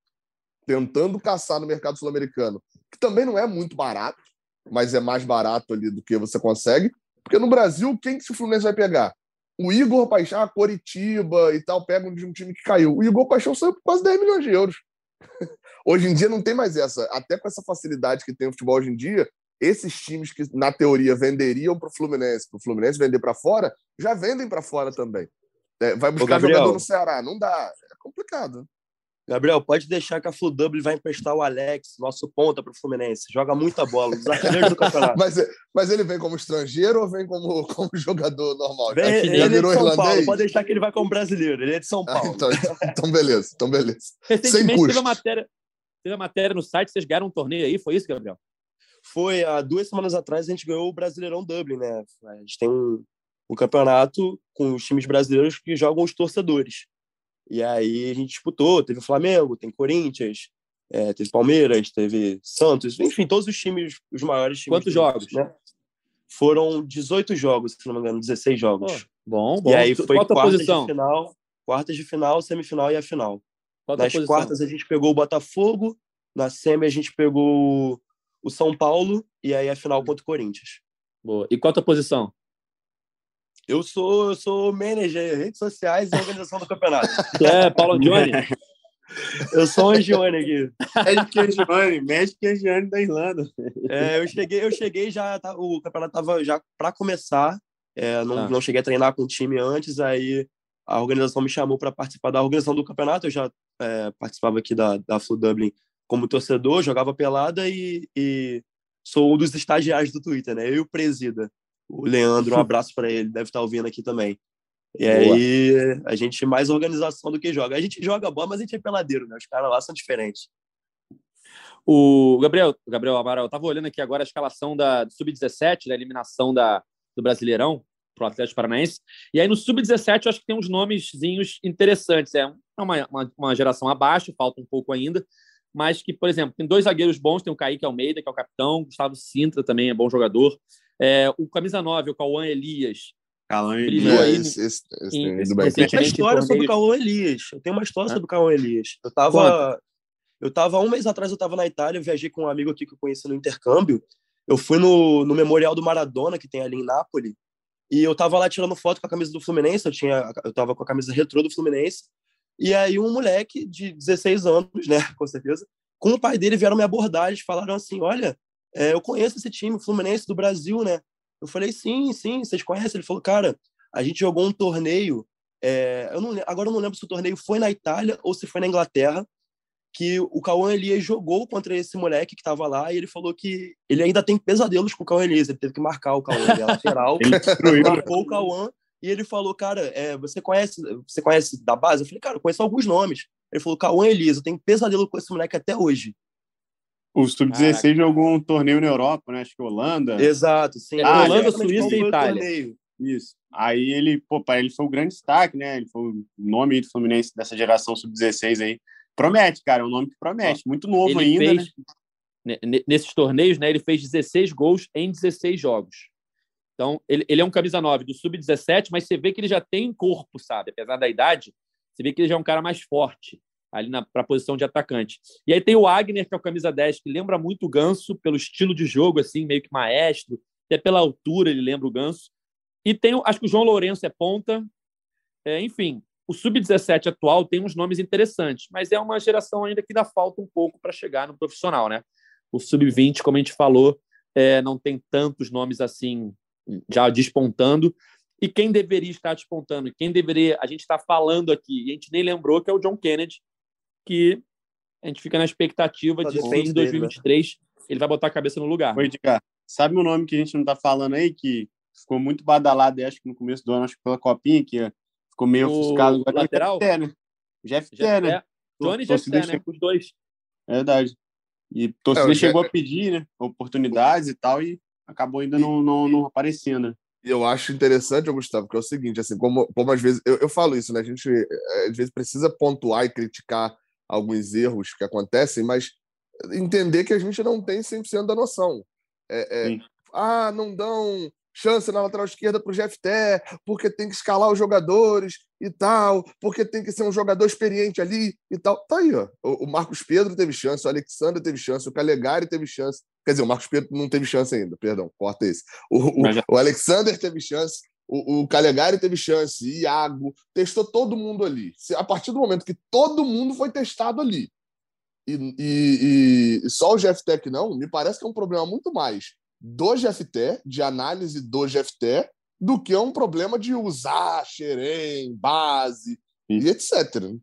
tentando caçar no mercado sul-americano, que também não é muito barato, mas é mais barato ali do que você consegue. Porque no Brasil, quem que o Fluminense vai pegar? O Igor Paixão, a Coritiba e tal, pegam de um time que caiu. O Igor Paixão saiu por quase 10 milhões de euros. [laughs] hoje em dia não tem mais essa. Até com essa facilidade que tem o futebol hoje em dia, esses times que, na teoria, venderiam para o Fluminense, para o Fluminense vender para fora, já vendem para fora também. É, vai buscar jogador no Ceará. Não dá. É complicado. Gabriel, pode deixar que a Flu W vai emprestar o Alex, nosso ponta, para o Fluminense. Joga muita bola, os artilheiros do campeonato. [laughs] mas, mas ele vem como estrangeiro ou vem como, como jogador normal? Vem, ele é de São irlandês? Paulo, pode deixar que ele vai como brasileiro, ele é de São ah, Paulo. Ah, então, então, beleza, então beleza. [laughs] Recentemente teve a, matéria, teve a matéria no site, vocês ganharam um torneio aí, foi isso, Gabriel? Foi, há duas semanas atrás a gente ganhou o Brasileirão Dublin, né? A gente tem um, um campeonato com os times brasileiros que jogam os torcedores. E aí a gente disputou, teve o Flamengo, tem Corinthians, é, teve Palmeiras, teve Santos, enfim, todos os times, os maiores times. Quantos jogos? Né? Foram 18 jogos, se não me engano, 16 jogos. Oh, bom, bom. E aí foi Qual quartas posição? de final, quartas de final, semifinal e a final. Qual Nas quartas a gente pegou o Botafogo, na semi a gente pegou o São Paulo e aí a final contra o Corinthians. Boa. E qual a tua posição? Eu sou, eu sou manager, redes sociais e organização do campeonato. É, Paulo Johnny. [laughs] Eu sou o Angione aqui. Médico Angione, médico Angione da Irlanda. É, eu cheguei, eu cheguei já, tá, o campeonato tava já para começar. É, não, ah. não cheguei a treinar com o time antes, aí a organização me chamou para participar da organização do campeonato. Eu já é, participava aqui da, da Flu Dublin como torcedor, jogava pelada e, e sou um dos estagiários do Twitter, né? Eu e o Presida o Leandro, um [laughs] abraço para ele, deve estar tá ouvindo aqui também. E Boa. aí, a gente mais organização do que joga. A gente joga bola, mas a gente é peladeiro, né? Os caras lá são diferentes. O Gabriel, Gabriel Amaral, eu estava olhando aqui agora a escalação da Sub-17, da eliminação da, do Brasileirão para o Atlético Paranaense. E aí no Sub-17 eu acho que tem uns nomezinhos interessantes. É uma, uma, uma, geração abaixo, falta um pouco ainda, mas que, por exemplo, tem dois zagueiros bons, tem o Kaique Almeida, que é o capitão, Gustavo Sintra também é bom jogador. É, o camisa 9, o Cauã Elias. Cauã Elias. Esse, eu tenho uma história sobre o Cauã Elias. Eu tenho uma história sobre o Cauã Elias. Eu tava, eu tava, um mês atrás, eu estava na Itália, eu viajei com um amigo aqui que eu conheci no intercâmbio. Eu fui no, no Memorial do Maradona, que tem ali em Nápoles, e eu tava lá tirando foto com a camisa do Fluminense, eu, tinha, eu tava com a camisa retrô do Fluminense, e aí um moleque de 16 anos, né, [laughs] com certeza, com o pai dele vieram me abordar, eles falaram assim, olha, é, eu conheço esse time, Fluminense do Brasil, né? Eu falei, sim, sim, vocês conhecem? Ele falou, cara, a gente jogou um torneio, é, eu não, agora eu não lembro se o torneio foi na Itália ou se foi na Inglaterra, que o Cauã Elias jogou contra esse moleque que estava lá e ele falou que ele ainda tem pesadelos com o Cauã Elias, ele teve que marcar o Cauã, [laughs] ele é lateral, ele marcou o Cauã e ele falou, cara, é, você conhece você conhece da base? Eu falei, cara, eu conheço alguns nomes. Ele falou, Cauã Elias, eu tenho pesadelo com esse moleque até hoje. O Sub-16 jogou um torneio na Europa, né? Acho que Holanda. Exato, sim. Ah, Holanda, Suíça e Itália. Isso. Aí ele, pô, para ele foi o grande destaque, né? Ele foi o nome do Fluminense dessa geração Sub-16 aí. Promete, cara, é um nome que promete. Muito novo ele ainda, fez, né? Nesses torneios, né? Ele fez 16 gols em 16 jogos. Então, ele, ele é um camisa 9 do Sub-17, mas você vê que ele já tem corpo, sabe? Apesar da idade, você vê que ele já é um cara mais forte ali para a posição de atacante. E aí tem o Agner, que é o camisa 10, que lembra muito o Ganso pelo estilo de jogo, assim, meio que maestro, até pela altura ele lembra o Ganso. E tem, acho que o João Lourenço é ponta. É, enfim, o sub-17 atual tem uns nomes interessantes, mas é uma geração ainda que dá falta um pouco para chegar no profissional, né? O sub-20, como a gente falou, é, não tem tantos nomes assim já despontando. E quem deveria estar despontando, quem deveria, a gente está falando aqui, e a gente nem lembrou que é o John Kennedy, que a gente fica na expectativa de se em 2023 né? ele vai botar a cabeça no lugar. Oi, Edgar. Sabe o nome que a gente não está falando aí, que ficou muito badalado, acho que no começo do ano, acho que pela copinha, que ficou meio o ofuscado. O lateral? Jeff Té, né? Jeff Té, né? Johnny e Jeff Té, né? Os dois. É verdade. E torcida é, chegou a pedir né, oportunidades e tal, e acabou ainda não, não, não aparecendo. Eu acho interessante, Gustavo, que é o seguinte, assim, como, como às vezes, eu, eu falo isso, né? A gente às vezes precisa pontuar e criticar alguns erros que acontecem, mas entender que a gente não tem 100% da noção. É, é, ah, não dão chance na lateral esquerda para o Jefté, porque tem que escalar os jogadores e tal, porque tem que ser um jogador experiente ali e tal. Tá aí, ó. O, Marcos Pedro teve chance, o Alexandre teve chance, o Calegari teve chance. Quer dizer, o Marcos Pedro não teve chance ainda, perdão, corta esse. O, o, o Alexander teve chance, o, o Calegari teve chance, Iago, testou todo mundo ali. A partir do momento que todo mundo foi testado ali, e, e, e só o GFT não, me parece que é um problema muito mais do GFT, de análise do GFT, do que um problema de usar xerém, base e etc.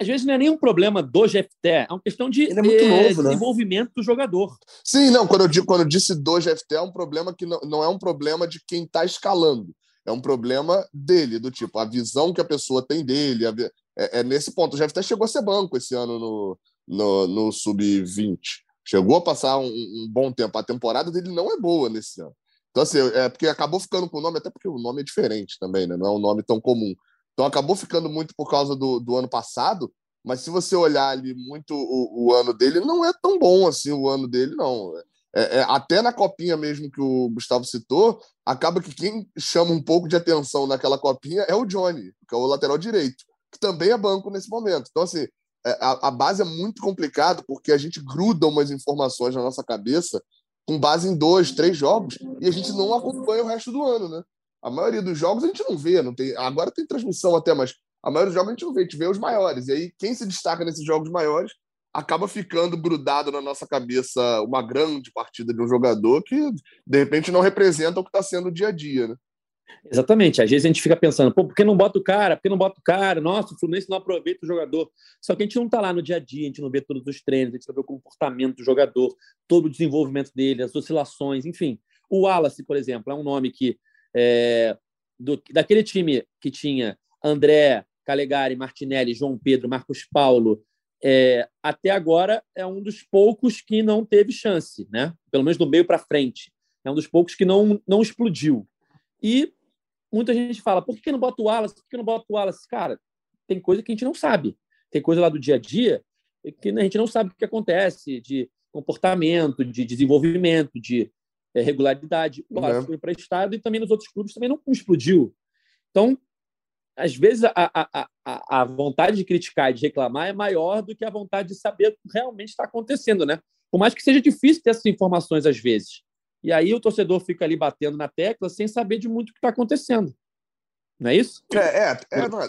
Às vezes não é nem um problema do GFT, é uma questão de é novo, né? desenvolvimento né? do jogador. Sim, não, quando eu, digo, quando eu disse do GFT, é um problema que não, não é um problema de quem está escalando. É um problema dele, do tipo, a visão que a pessoa tem dele. A, é, é, nesse ponto. O GFT chegou a ser banco esse ano no, no, no Sub-20. Chegou a passar um, um, bom tempo. A temporada dele não é boa nesse ano. Então, assim, é porque acabou ficando com o nome, até porque o nome é diferente também, né? Não é um nome tão comum. Então, acabou ficando muito por causa do, do ano passado, mas se você olhar ali muito o, o, ano dele, não é tão bom assim o ano dele, não. É, é, até na copinha mesmo que o Gustavo citou, acaba que quem chama um pouco de atenção naquela copinha é o Johnny, que é o lateral direito, que também é banco nesse momento. Então, assim, é, a, a base é muito complicado porque a gente gruda umas informações na nossa cabeça com base em dois, três jogos e a gente não acompanha o resto do ano, né? A maioria dos jogos a gente não vê, não tem. Agora tem transmissão até, mas a maioria dos jogos a gente não vê, a gente vê os maiores. E aí quem se destaca nesses jogos maiores acaba ficando grudado na nossa cabeça uma grande partida de um jogador que de repente não representa o que está sendo o dia a dia, né? Exatamente. Às vezes a gente fica pensando, pô, por que não bota o cara? Por que não bota o cara? Nossa, o Fluminense não aproveita o jogador. Só que a gente não está lá no dia a dia, a gente não vê todos os treinos, a gente não vê o comportamento do jogador, todo o desenvolvimento dele, as oscilações, enfim. O Wallace, por exemplo, é um nome que, é, do, daquele time que tinha André, Calegari, Martinelli, João Pedro, Marcos Paulo, é, até agora é um dos poucos que não teve chance, né? Pelo menos do meio para frente. É um dos poucos que não, não explodiu. E muita gente fala, por que não bota o Wallace? Por que não bota o Wallace? Cara, tem coisa que a gente não sabe. Tem coisa lá do dia a dia que a gente não sabe o que acontece, de comportamento, de desenvolvimento, de é, regularidade. O Wallace foi emprestado e também nos outros clubes também não explodiu. Então, às vezes, a, a, a, a vontade de criticar e de reclamar é maior do que a vontade de saber o que realmente está acontecendo, né? Por mais que seja difícil ter essas informações às vezes. E aí o torcedor fica ali batendo na tecla sem saber de muito o que está acontecendo. Não é isso? É, é, é, não, é.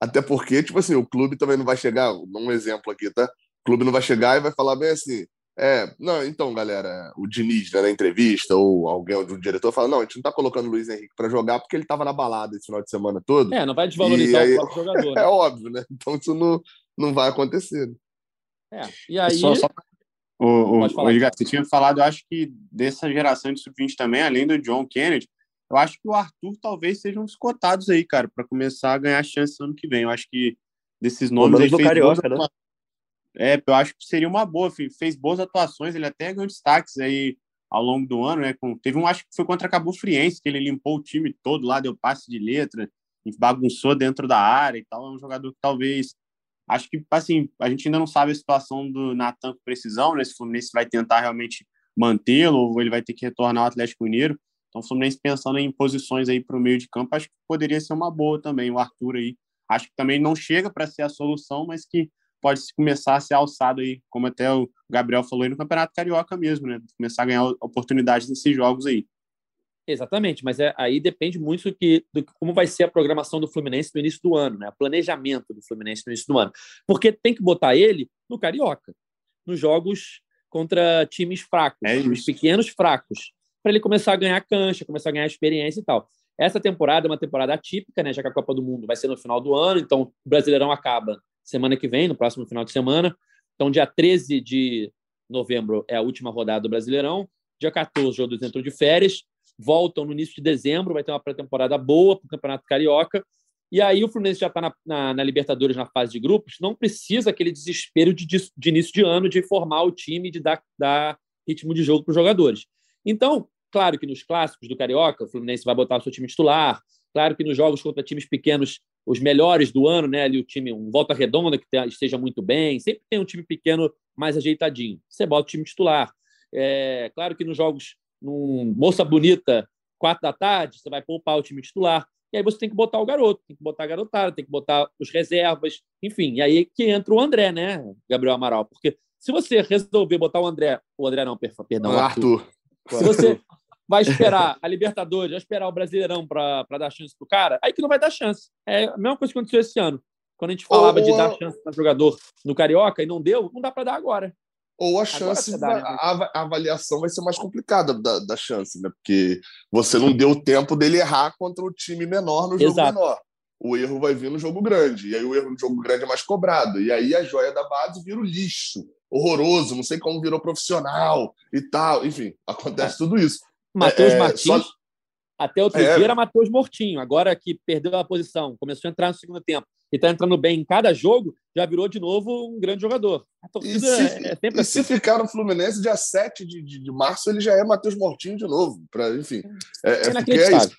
até porque, tipo assim, o clube também não vai chegar, um exemplo aqui, tá? O clube não vai chegar e vai falar bem assim, é, não, então, galera, o Diniz, né, na entrevista, ou alguém, um diretor, fala: não, a gente não tá colocando o Luiz Henrique para jogar porque ele tava na balada esse final de semana todo. É, não vai desvalorizar aí, o próprio jogador. [laughs] Né? É óbvio, né? Então isso não, não vai acontecer. É, e aí. Só, só o, o, o Edgar, você tinha falado, eu acho que dessa geração de sub-20 também, além do John Kennedy, eu acho que o Arthur talvez sejam um dos cotados aí, cara, para começar a ganhar chance no ano que vem. Eu acho que desses nomes. aí, do Carioca, né? É, eu acho que seria uma boa. Fez boas atuações, ele até ganhou destaques aí ao longo do ano, né? Teve um, acho que foi contra Cabo Friense, que ele limpou o time todo lá, deu passe de letra, bagunçou dentro da área e tal. É um jogador que talvez Acho que, assim, a gente ainda não sabe a situação do Natan com precisão, né? Se o Fluminense vai tentar realmente mantê-lo ou ele vai ter que retornar ao Atlético Mineiro. Então, o Fluminense pensando em posições aí para o meio de campo, acho que poderia ser uma boa também. O Arthur aí, acho que também não chega para ser a solução, mas que pode começar a ser alçado aí, como até o Gabriel falou aí no Campeonato Carioca mesmo, né? Começar a ganhar oportunidades nesses jogos aí. Exatamente, mas é, aí depende muito do que, do como vai ser a programação do Fluminense no início do ano, né? O planejamento do Fluminense no início do ano. Porque tem que botar ele no Carioca, nos jogos contra times fracos, é times pequenos fracos, para ele começar a ganhar cancha, começar a ganhar experiência e tal. Essa temporada é uma temporada atípica, né? Já que a Copa do Mundo vai ser no final do ano, então o Brasileirão acaba semana que vem, no próximo final de semana. Então, dia 13 de novembro é a última rodada do Brasileirão. Dia 14, os jogadores entram de férias voltam no início de dezembro, vai ter uma pré-temporada boa para o Campeonato Carioca, E aí o Fluminense já está na, na, na, Libertadores na fase de grupos, não precisa aquele desespero de, de, de início de ano de formar o time, de dar, dar ritmo de jogo para os jogadores. Então, claro que nos clássicos do Carioca, o Fluminense vai botar o seu time titular. Claro que nos jogos contra times pequenos, os melhores do ano, né? Ali o time, um volta redonda que esteja muito bem. Sempre tem um time pequeno mais ajeitadinho. Você bota o time titular. É, claro que nos jogos, num Moça Bonita, quatro da tarde, você vai poupar o time titular. E aí você tem que botar o garoto, tem que botar a garotada, tem que botar os reservas, enfim. E aí que entra o André, né, Gabriel Amaral? Porque se você resolver botar o André, o André não, perdão, o Arthur. Arthur. Se você [laughs] vai esperar a Libertadores, vai esperar o Brasileirão para dar chance pro cara, aí que não vai dar chance. É a mesma coisa que aconteceu esse ano. Quando a gente falava de dar chance para jogador no Carioca e não deu, não dá para dar agora. Ou a chance, dá, né? a, a, avaliação vai ser mais complicada da, da chance, né? Porque você não deu tempo dele errar contra o time menor no jogo Exato. menor. O erro vai vir no jogo grande. E aí o erro no jogo grande é mais cobrado. E aí a joia da base vira o lixo. Horroroso, não sei como virou profissional e tal. Enfim, acontece é. tudo isso. Matheus é, é Martins, só... até outro é. dia era Matheus Mortinho. Agora que perdeu a posição, começou a entrar no segundo tempo e está entrando bem em cada jogo, já virou de novo um grande jogador. A torcida e se, é e assim. se ficar no Fluminense, dia 7 de, de, de março, ele já é Matheus Mortinho de novo. Pra, enfim, é, é, é isso.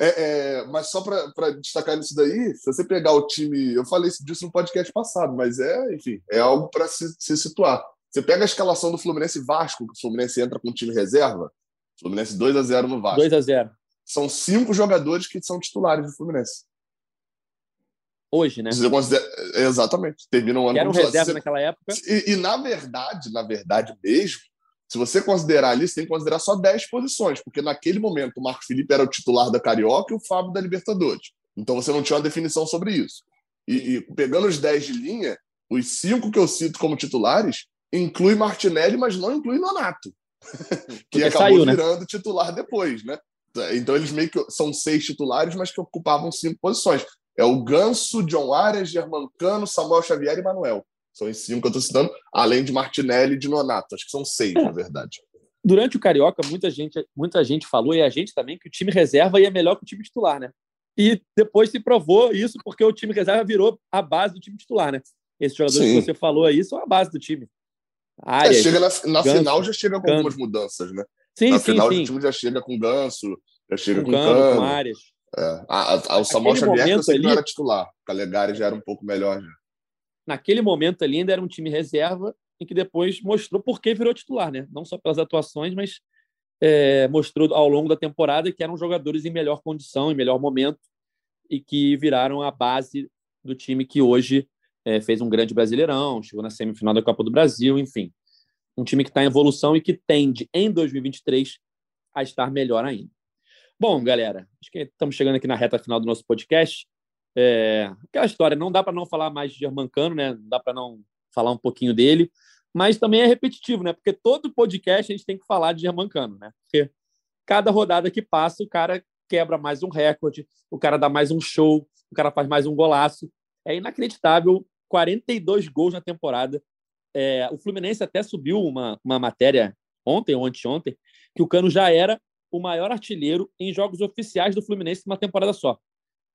É, é, mas só para destacar nisso daí, se você pegar o time. Eu falei disso no podcast passado, mas é, enfim, é algo para se, se, situar. Você pega a escalação do Fluminense Vasco, que o Fluminense entra com o time reserva, Fluminense 2 a 0 no Vasco. 2 a 0 São cinco jogadores que são titulares do Fluminense hoje, né? Considera... Exatamente. Termina um ano. Era um reserva você... naquela época. E, e, na verdade, na verdade mesmo, se você considerar ali, você tem que considerar só 10 posições, porque naquele momento o Marco Felipe era o titular da Carioca e o Fábio da Libertadores. Então você não tinha uma definição sobre isso. E, e pegando os 10 de linha, os cinco que eu cito como titulares inclui Martinelli, mas não inclui Nonato, [laughs] que acabou saiu, né? virando né? titular depois, né? Então eles meio que são seis titulares, mas que ocupavam cinco posições. É o Ganso, John Arias, Germancano, Samuel Xavier e Manuel. São esses cinco que eu estou citando, além de Martinelli e de Nonato. Acho que são seis, na verdade. Durante o Carioca, muita gente, muita gente falou, e a gente também, que o time reserva ia melhor que o time titular, né? E depois se provou isso porque o time reserva virou a base do time titular, né? Esses jogadores Sim. que você falou aí são a base do time. Arias, é, chega na, na Ganso, final já chega com algumas mudanças, né? Sim, na sim, final sim. o time já chega com Ganso, já chega com, com Cano, Cano. com Arias. É. A, a, o Samuel Xavier eu sei ali, era titular. O Calegari já era um pouco melhor. Já. Naquele momento ali ainda era um time reserva em que depois mostrou por que virou titular, né? Não só pelas atuações, mas é, mostrou ao longo da temporada que eram jogadores em melhor condição, em melhor momento e que viraram a base do time que hoje é, fez um grande Brasileirão, chegou na semifinal da Copa do Brasil, enfim. Um time que está em evolução e que tende, em 2023, a estar melhor ainda. Bom, galera, acho que estamos chegando aqui na reta final do nosso podcast. É, aquela história, não dá para não falar mais de Germancano, né? Não dá para não falar um pouquinho dele, mas também é repetitivo, né? Porque todo podcast a gente tem que falar de Germancano, né? Porque cada rodada que passa, o cara quebra mais um recorde, o cara dá mais um show, o cara faz mais um golaço. É inacreditável, 42 gols na temporada. É, o Fluminense até subiu uma, uma matéria ontem ou anteontem, que o Cano já era o maior artilheiro em jogos oficiais do Fluminense numa temporada só.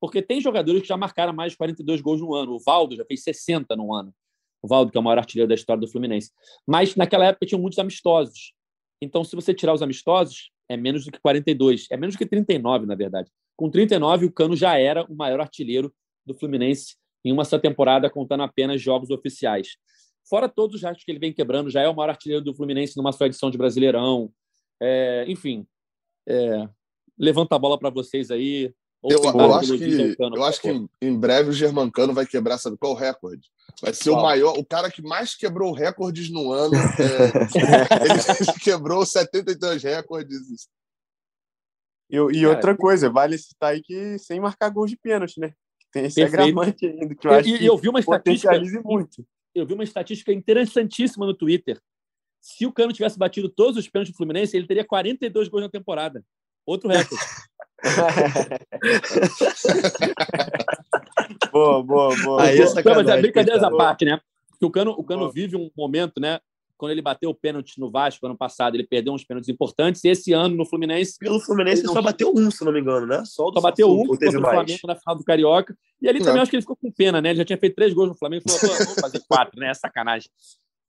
Porque tem jogadores que já marcaram mais de 42 gols no ano. O Valdo já fez 60 no ano. O Valdo, que é o maior artilheiro da história do Fluminense. Mas naquela época tinham muitos amistosos. Então, se você tirar os amistosos, é menos do que 42. É menos do que 39, na verdade. Com 39, o Cano já era o maior artilheiro do Fluminense em uma só temporada, contando apenas jogos oficiais. Fora todos os restos que ele vem quebrando, já é o maior artilheiro do Fluminense numa só edição de Brasileirão. É, enfim, é, levanta a bola para vocês aí. Eu, eu, acho que, eu acho que em breve o Germancano vai quebrar, sabe qual o recorde? Vai ser qual? o maior, o cara que mais quebrou recordes no ano. É, [laughs] ele quebrou 72 recordes. E, e outra coisa, vale citar aí que sem marcar gols de pênalti, né? Tem esse Perfeito. agravante ainda, que eu acho e, que eu vi uma estatística muito. Eu vi uma estatística interessantíssima no Twitter se o Cano tivesse batido todos os pênaltis do Fluminense, ele teria 42 gols na temporada. Outro recorde. [laughs] boa, boa, boa. Aí, boa. Não, mas é brincadeiras à parte, né? Porque o Cano, o Cano vive um momento, né? Quando ele bateu o pênalti no Vasco ano passado, ele perdeu uns pênaltis importantes. E esse ano no Fluminense. Pelo Fluminense, ele só bateu um, se não me engano, né? Só, só bateu um contra o Flamengo na final do Carioca. E ali também acho que ele ficou com pena, né? Ele já tinha feito três gols no Flamengo e falou: vamos fazer quatro, né? É sacanagem.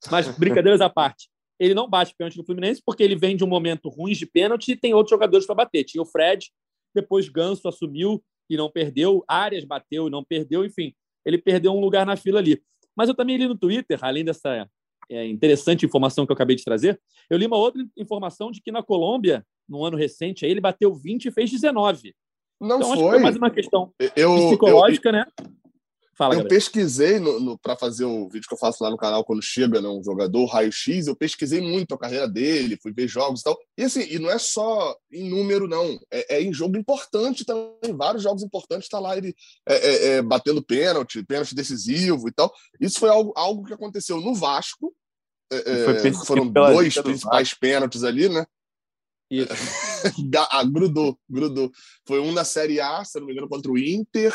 Mas [laughs] brincadeiras à parte. Ele não bate pênalti no Fluminense porque ele vem de um momento ruim de pênalti e tem outros jogadores para bater. Tinha o Fred, depois Ganso assumiu e não perdeu, Arias bateu e não perdeu, enfim, ele perdeu um lugar na fila ali. Mas eu também li no Twitter, além dessa é, interessante informação que eu acabei de trazer, eu li uma outra informação de que na Colômbia, no ano recente, aí ele bateu 20 e fez 19. Não então, foi. Acho que foi mais uma questão eu, psicológica, eu, né? Fala, eu Gabriel. pesquisei para fazer o vídeo que eu faço lá no canal quando chega né, um jogador, raio-x, eu pesquisei muito a carreira dele, fui ver jogos e tal. E assim, e não é só em número, não. É, é em jogo importante também. Vários jogos importantes está lá ele é, é, é, batendo pênalti, pênalti decisivo e tal. Isso foi algo, algo que aconteceu no Vasco. É, foram dois principais pênaltis ali, né? Isso. [laughs] ah, grudou, grudou. Foi um na Série A, se não me engano, contra o Inter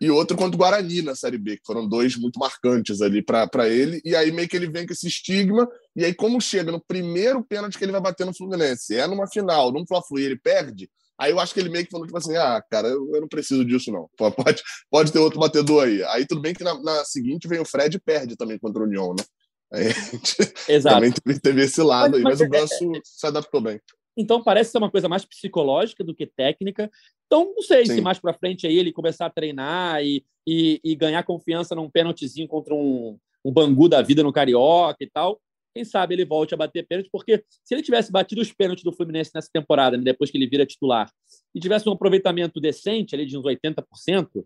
e outro contra o Guarani na Série B, que foram dois muito marcantes ali para ele. E aí meio que ele vem com esse estigma, e aí como chega no primeiro pênalti que ele vai bater no Fluminense, é numa final, num Fla-Flu e ele perde, aí eu acho que ele meio que falou tipo assim, ah, cara, eu, eu não preciso disso não, [laughs] pode, pode ter outro batedor aí. Aí tudo bem que na, na seguinte vem o Fred e perde também contra o União, né? [laughs] Exato. também teve, teve esse lado mas, aí, mas, mas o Ganso é, é... se adaptou bem. Então parece ser uma coisa mais psicológica do que técnica. Então não sei Sim. se mais para frente aí ele começar a treinar e, e, e, ganhar confiança num pênaltizinho contra um, um Bangu da vida no Carioca e tal. Quem sabe ele volte a bater pênalti, porque se ele tivesse batido os pênaltis do Fluminense nessa temporada, né, depois que ele vira titular, e tivesse um aproveitamento decente, ali de uns 80%,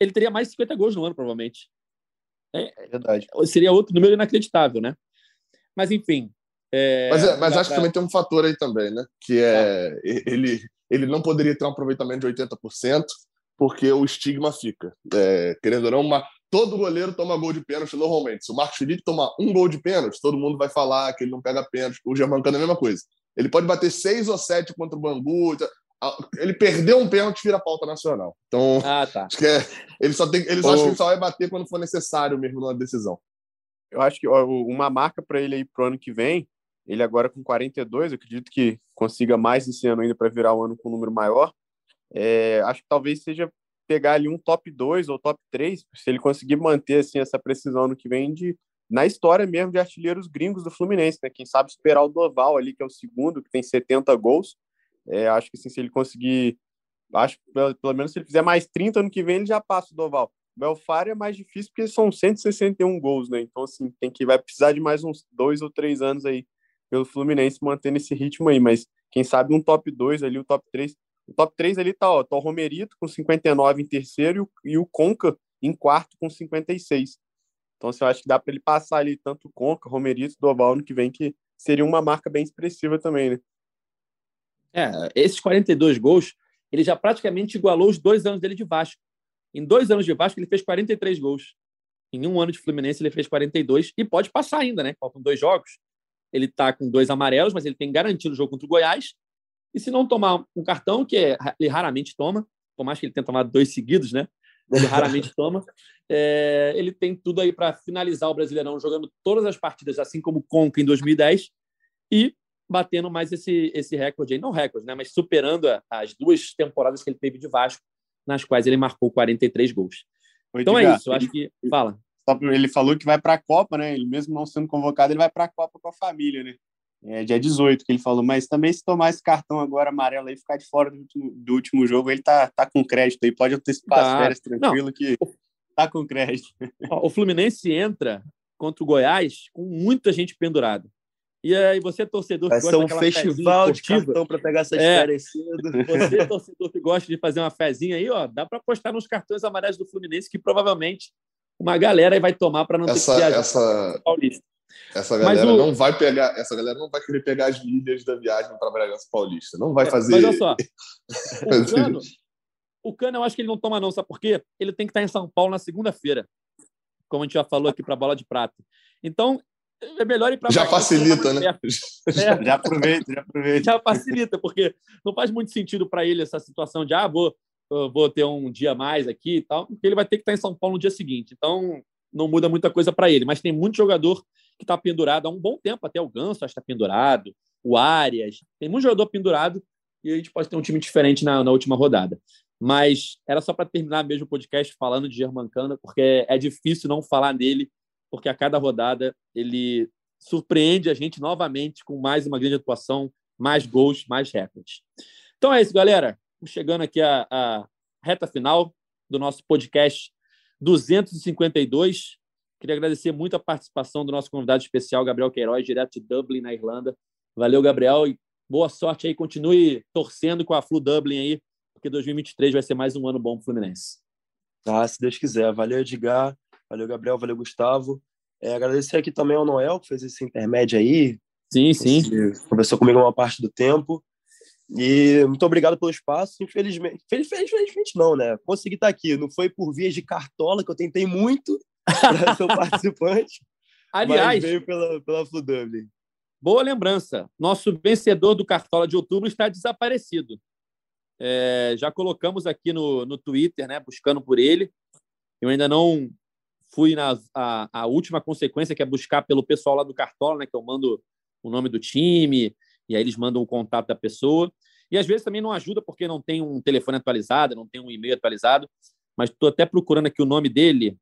ele teria mais de 50 gols no ano, provavelmente. É, verdade. Seria outro número inacreditável, né? Mas, enfim, é, mas, é, mas acho que também tem um fator aí também, né? Que é ah. ele, ele não poderia ter um aproveitamento de 80%, porque o estigma fica. É, querendo ou não, uma, todo goleiro toma gol de pênalti normalmente. Se o Marcos Felipe tomar um gol de pênalti, todo mundo vai falar que ele não pega pênalti. O Germancano é a mesma coisa. Ele pode bater seis ou sete contra o Bangu. Ele perdeu um pênalti vira pauta nacional. Então, ah, tá. acho que é, ele só tem, ele só, acha que ele só vai bater quando for necessário mesmo numa decisão. Eu acho que ó, uma marca para ele aí pro ano que vem ele agora com 42, eu acredito que consiga mais esse ano ainda para virar o um ano com um número maior. É, acho que talvez seja pegar ali um top 2 ou top 3, se ele conseguir manter assim essa precisão no que vem de na história mesmo de artilheiros gringos do Fluminense, né? Quem sabe superar o Doval ali, que é o segundo, que tem 70 gols. É, acho que assim, se ele conseguir, acho pelo, pelo menos se ele fizer mais 30 ano que vem, ele já passa o Doval. Belfar é mais difícil porque são 161 gols, né? Então, assim, tem que vai precisar de mais uns dois ou três anos aí pelo Fluminense mantendo esse ritmo aí, mas quem sabe um top 2 ali, o top 3. O top 3 ali tá, ó, tá o Romerito com 59 em terceiro e o Conca em quarto com 56. Então, assim, eu acho que dá para ele passar ali tanto o Conca, Romerito, Doval no que vem, que seria uma marca bem expressiva também, né? É, esses 42 gols, ele já praticamente igualou os dois anos dele de Vasco. Em dois anos de Vasco, ele fez 43 gols. Em um ano de Fluminense, ele fez 42 e pode passar ainda, né? Faltam dois jogos ele está com dois amarelos, mas ele tem garantido o jogo contra o Goiás. E se não tomar um cartão, que é, ele raramente toma, por mais que ele tenha tomado dois seguidos, né? Ele raramente [laughs] toma. É, ele tem tudo aí para finalizar o Brasileirão jogando todas as partidas, assim como o Conca em 2010, e batendo mais esse, esse recorde aí, não recorde, né? Mas superando as duas temporadas que ele teve de Vasco, nas quais ele marcou 43 gols. então é isso, eu acho que. Fala ele falou que vai para a Copa, né? Ele mesmo não sendo convocado, ele vai para a Copa com a família, né? É dia 18 que ele falou, mas também se tomar esse cartão agora amarelo aí, ficar de fora do último, do último jogo, ele tá, tá com crédito aí, pode antecipar tá. as férias tranquilo não. que tá com crédito. O Fluminense entra contra o Goiás com muita gente pendurada. E aí você, torcedor que Vai gosta ser um festival de cartão para pegar essas é, férias cedo. [laughs] Você, [laughs] torcedor que gosta de fazer uma fezinha aí, ó, dá para apostar nos cartões amarelos do Fluminense que provavelmente uma galera aí vai tomar para não essa, ter que viajar essa, Paulista. Essa galera o... não vai pegar, essa galera não vai querer pegar as milhas da viagem para Bragança Paulista. Não vai fazer. Mas olha só, o [laughs] Cano, o Cano, eu acho que ele não toma não, sabe por quê? Ele tem que estar em São Paulo na segunda-feira, como a gente já falou aqui para a bola de prata. Então, é melhor ir para Já facilita, né? [laughs] É. Já aproveita, já aproveita. Já facilita, porque não faz muito sentido para ele essa situação de ah, vou vou ter um dia mais aqui e tal, porque ele vai ter que estar em São Paulo no dia seguinte. Então, não muda muita coisa para ele. Mas tem muito jogador que está pendurado há um bom tempo, até o Ganso está pendurado, o Arias, tem muito jogador pendurado e a gente pode ter um time diferente na, na última rodada. Mas era só para terminar mesmo o podcast falando de Germancana, porque é difícil não falar nele, porque a cada rodada ele surpreende a gente novamente com mais uma grande atuação, mais gols, mais recordes. Então é isso, galera. Chegando aqui à, à reta final do nosso podcast 252. Queria agradecer muito a participação do nosso convidado especial, Gabriel Queiroz, direto de Dublin, na Irlanda. Valeu, Gabriel, e boa sorte aí. Continue torcendo com a Flu Dublin aí, porque 2023 vai ser mais um ano bom para o Fluminense. Ah, se Deus quiser. Valeu, Edgar. Valeu, Gabriel. Valeu, Gustavo. É, agradecer aqui também ao Noel, que fez esse intermédio aí. Sim, sim. Conversou comigo uma parte do tempo. E muito obrigado pelo espaço. Infelizmente, infelizmente não, né? Consegui estar aqui. Não foi por vias de cartola, que eu tentei muito para ser [laughs] participante. Aliás, veio pela, pela FluDub. Boa lembrança. Nosso vencedor do Cartola de outubro está desaparecido. É, já colocamos aqui no, no Twitter, né, buscando por ele. Eu ainda não fui na a, a, última consequência, que é buscar pelo pessoal lá do Cartola, né, que eu mando o nome do time, e aí eles mandam o contato da pessoa. E às vezes também não ajuda porque não tem um telefone atualizado, não tem um e-mail atualizado, mas estou até procurando aqui o nome dele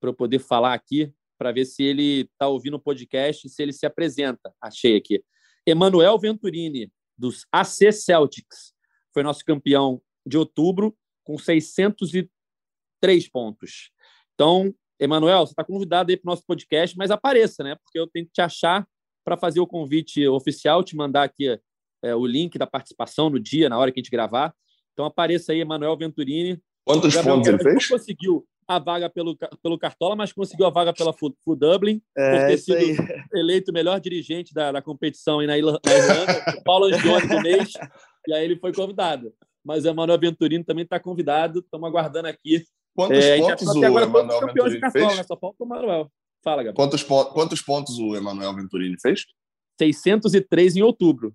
para eu poder falar aqui, para ver se ele está ouvindo o podcast e se ele se apresenta. Achei aqui. Emanuel Venturini, dos AC Celtics, foi nosso campeão de outubro, com 603 pontos. Então, Emanuel, você está convidado aí para o nosso podcast, mas apareça, né? Porque eu tenho que te achar para fazer o convite oficial, te mandar aqui é, o link da participação no dia, na hora que a gente gravar. Então apareça aí, Emanuel Venturini. Quantos pontos ele fez? conseguiu a vaga pelo, pelo Cartola, mas conseguiu a vaga pela Dublin, é, por ter sido aí. eleito o melhor dirigente da, da competição aí na, Irlanda, Paulo Angione do mês, e aí ele foi convidado. Mas o Emanuel Venturini também está convidado, estamos aguardando aqui. Quantos é, pontos o Emanuel Venturini Cartola, fez? Né? Só falta o Manuel. Fala, Gabriel. Quantos, quantos pontos o Emanuel Venturini fez? 603 em outubro.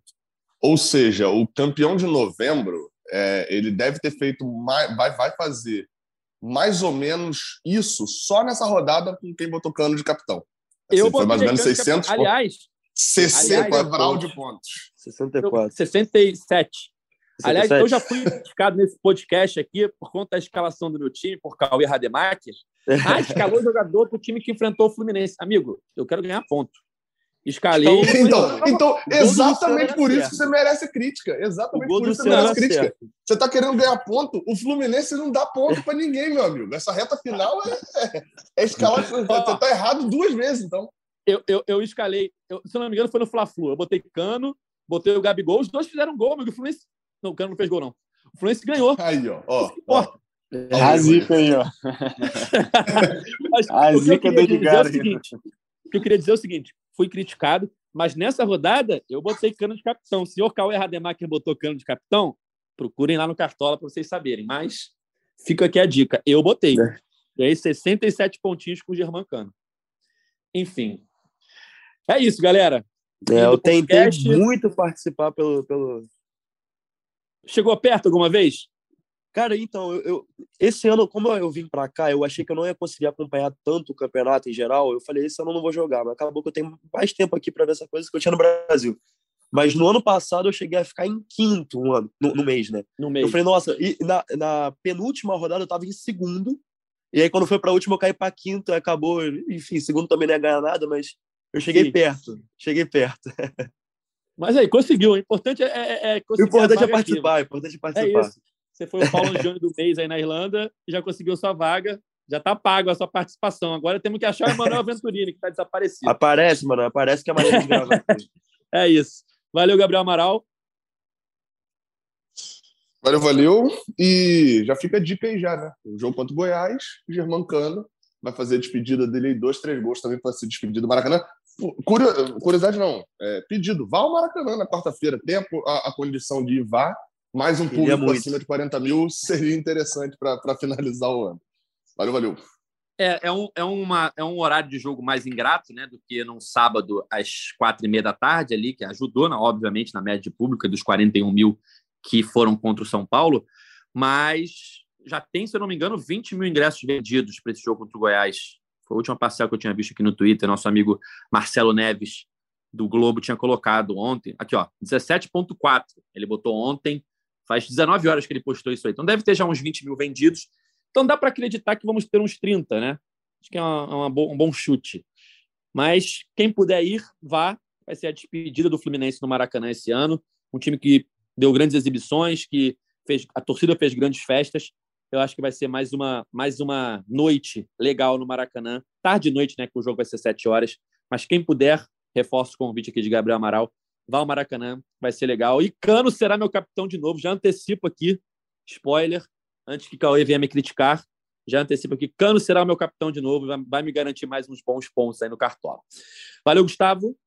Ou seja, o campeão de novembro, é, ele deve ter feito mais, vai, vai fazer mais ou menos isso só nessa rodada com quem botou cano de capitão. Assim, eu foi mais ou menos 600 cap... Aliás, 60 aliás, de pontos. 64. 67. Aliás, eu já fui criticado nesse podcast aqui por conta da escalação do meu time, por Cauê Rademacher, [laughs] ah, escalou o jogador para o time que enfrentou o Fluminense. Amigo, eu quero ganhar ponto. Escalei. Então, então, então exatamente por isso que você merece crítica. Exatamente por isso que você merece crítica. Certo. Você está querendo ganhar ponto, o Fluminense não dá ponto para ninguém, meu amigo. Essa reta final é, é, é escalar. Você está errado duas vezes, então. Eu, eu, eu escalei, eu, se não me engano, foi no Fla-Flu. Eu botei Cano, botei o Gabigol, os dois fizeram gol, amigo. O Fluminense. Não, o Cano não fez gol, não. O Fluminense ganhou. Aí, ó. ó, ó. A zica aí, ó. [laughs] a zica do Edgar. É o que eu queria dizer é o seguinte: fui criticado, mas nessa rodada eu botei cano de capitão. O senhor Cauê Rademacher botou cano de capitão, procurem lá no Cartola para vocês saberem. Mas fica aqui a dica: eu botei. É. E aí, 67 pontinhos com o Germán Cano. Enfim. É isso, galera. É, eu tentei podcast... muito participar pelo, pelo. Chegou perto alguma vez? Cara, então, eu, eu, esse ano, como eu vim para cá, eu achei que eu não ia conseguir acompanhar tanto o campeonato em geral. Eu falei, esse ano eu não vou jogar, mas acabou que eu tenho mais tempo aqui para ver essa coisa que eu tinha no Brasil. Mas no ano passado eu cheguei a ficar em quinto um ano, no, no mês, né? No mês. Eu falei, nossa, e na, na penúltima rodada eu tava em segundo. E aí quando foi pra última eu caí pra quinto, acabou. Enfim, segundo também não ia ganhar nada, mas eu cheguei Sim. perto. Cheguei perto. [laughs] Mas aí, conseguiu. O importante é, é, é conseguir. O importante é participar, o importante é participar. É isso. Você foi o Paulo Angione do mês aí na Irlanda e já conseguiu sua vaga. Já está pago a sua participação. Agora temos que achar o Emanuel Venturini, que está desaparecido. Aparece, mano. Aparece que é maneira de gravar. [laughs] é isso. Valeu, Gabriel Amaral. Valeu, valeu. E já fica a dica aí já, né? O jogo contra o Goiás, o Germancano vai fazer a despedida dele aí, dois, três gols também para ser despedido do Maracanã. Curiosidade não, é, pedido, vá ao Maracanã na quarta-feira. Tem a, a, a, condição de ir, vá mais um público muito. acima de 40 mil seria interessante para finalizar o ano. Valeu, valeu. É, é, um, é, uma, é um horário de jogo mais ingrato né, do que num sábado às quatro e meia da tarde ali, que ajudou, né, obviamente, na média pública dos 41 mil que foram contra o São Paulo, mas já tem, se eu não me engano, 20 mil ingressos vendidos para esse jogo contra o Goiás. Foi a última parcial que eu tinha visto aqui no Twitter. Nosso amigo Marcelo Neves, do Globo, tinha colocado ontem. Aqui, ó, 17,4. Ele botou ontem. Faz 19 horas que ele postou isso aí. Então deve ter já uns 20 mil vendidos. Então dá para acreditar que vamos ter uns 30, né? Acho que é uma, uma bo um bom chute. Mas quem puder ir, vá. Vai ser a despedida do Fluminense no Maracanã esse ano. Um time que deu grandes exibições, que fez, a torcida fez grandes festas. Eu acho que vai ser mais uma, mais uma noite legal no Maracanã. Tarde e noite, né? Que o jogo vai ser sete horas. Mas quem puder, reforço o convite aqui de Gabriel Amaral. Vá ao Maracanã, vai ser legal. E Cano será meu capitão de novo. Já antecipo aqui, spoiler, antes que Cauê venha me criticar. Já antecipo aqui, Cano será meu capitão de novo, vai me garantir mais uns bons pontos aí no Cartola. Valeu, Gustavo.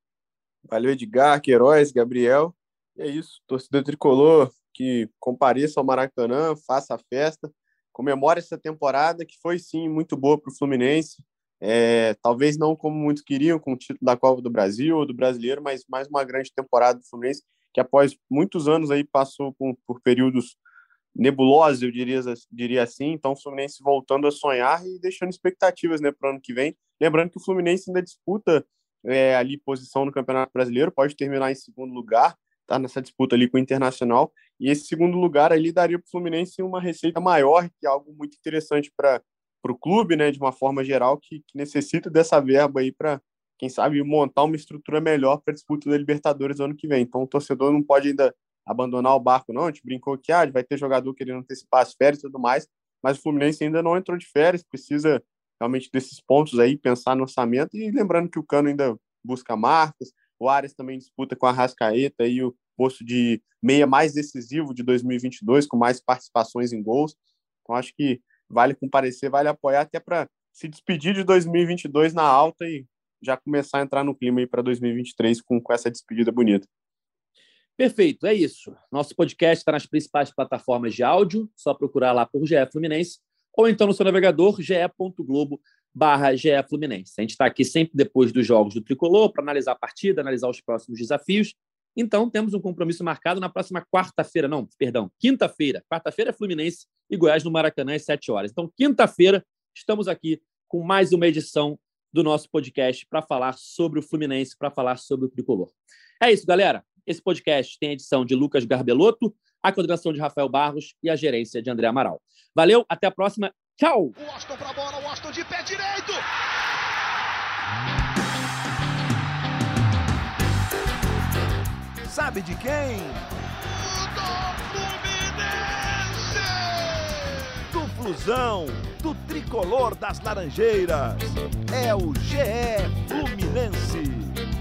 Valeu, Edgar, Queiroz, Gabriel. E é isso, torcedor tricolor que compareça ao Maracanã, faça a festa, comemore essa temporada que foi sim muito boa para o Fluminense. É, talvez não como muitos queriam, com o título da Copa do Brasil ou do Brasileiro, mas mais uma grande temporada do Fluminense, que após muitos anos aí passou por, por períodos nebulosos, eu diria, diria assim. Então, o Fluminense voltando a sonhar e deixando expectativas né, para o ano que vem. Lembrando que o Fluminense ainda disputa é, ali posição no Campeonato Brasileiro, pode terminar em segundo lugar, tá nessa disputa ali com o Internacional. E esse segundo lugar ali daria para o Fluminense uma receita maior, que é algo muito interessante para o clube, né, de uma forma geral, que, que necessita dessa verba aí para, quem sabe, montar uma estrutura melhor para a disputa da Libertadores ano que vem. Então, o torcedor não pode ainda abandonar o barco, não. A gente brincou que ah, vai ter jogador querendo antecipar as férias e tudo mais, mas o Fluminense ainda não entrou de férias, precisa realmente desses pontos aí, pensar no orçamento e lembrando que o Cano ainda busca marcas, o Ares também disputa com a Rascaeta e o posto de meia mais decisivo de 2022, com mais participações em gols. Então acho que vale comparecer, vale apoiar até para se despedir de 2022 na alta e já começar a entrar no clima aí para 2023 com, com essa despedida bonita. Perfeito, é isso. Nosso podcast está nas principais plataformas de áudio, só procurar lá por GE Fluminense, ou então no seu navegador ge.globo barra Fluminense. A gente está aqui sempre depois dos jogos do Tricolor para analisar a partida, analisar os próximos desafios. Então, temos um compromisso marcado na próxima quarta-feira, não, perdão, quinta-feira. Quarta-feira é Fluminense e Goiás no Maracanã às 7 horas. Então, quinta-feira, estamos aqui com mais uma edição do nosso podcast para falar sobre o Fluminense, para falar sobre o Tricolor. É isso, galera. Esse podcast tem a edição de Lucas Garbelotto, a coordenação de Rafael Barros e a gerência de André Amaral. Valeu, até a próxima. Tchau! O Austin pra bola, o Austin de pé direito! Sabe de quem? Do Fluminense! Do Flusão, do tricolor das Laranjeiras. É o GE Fluminense.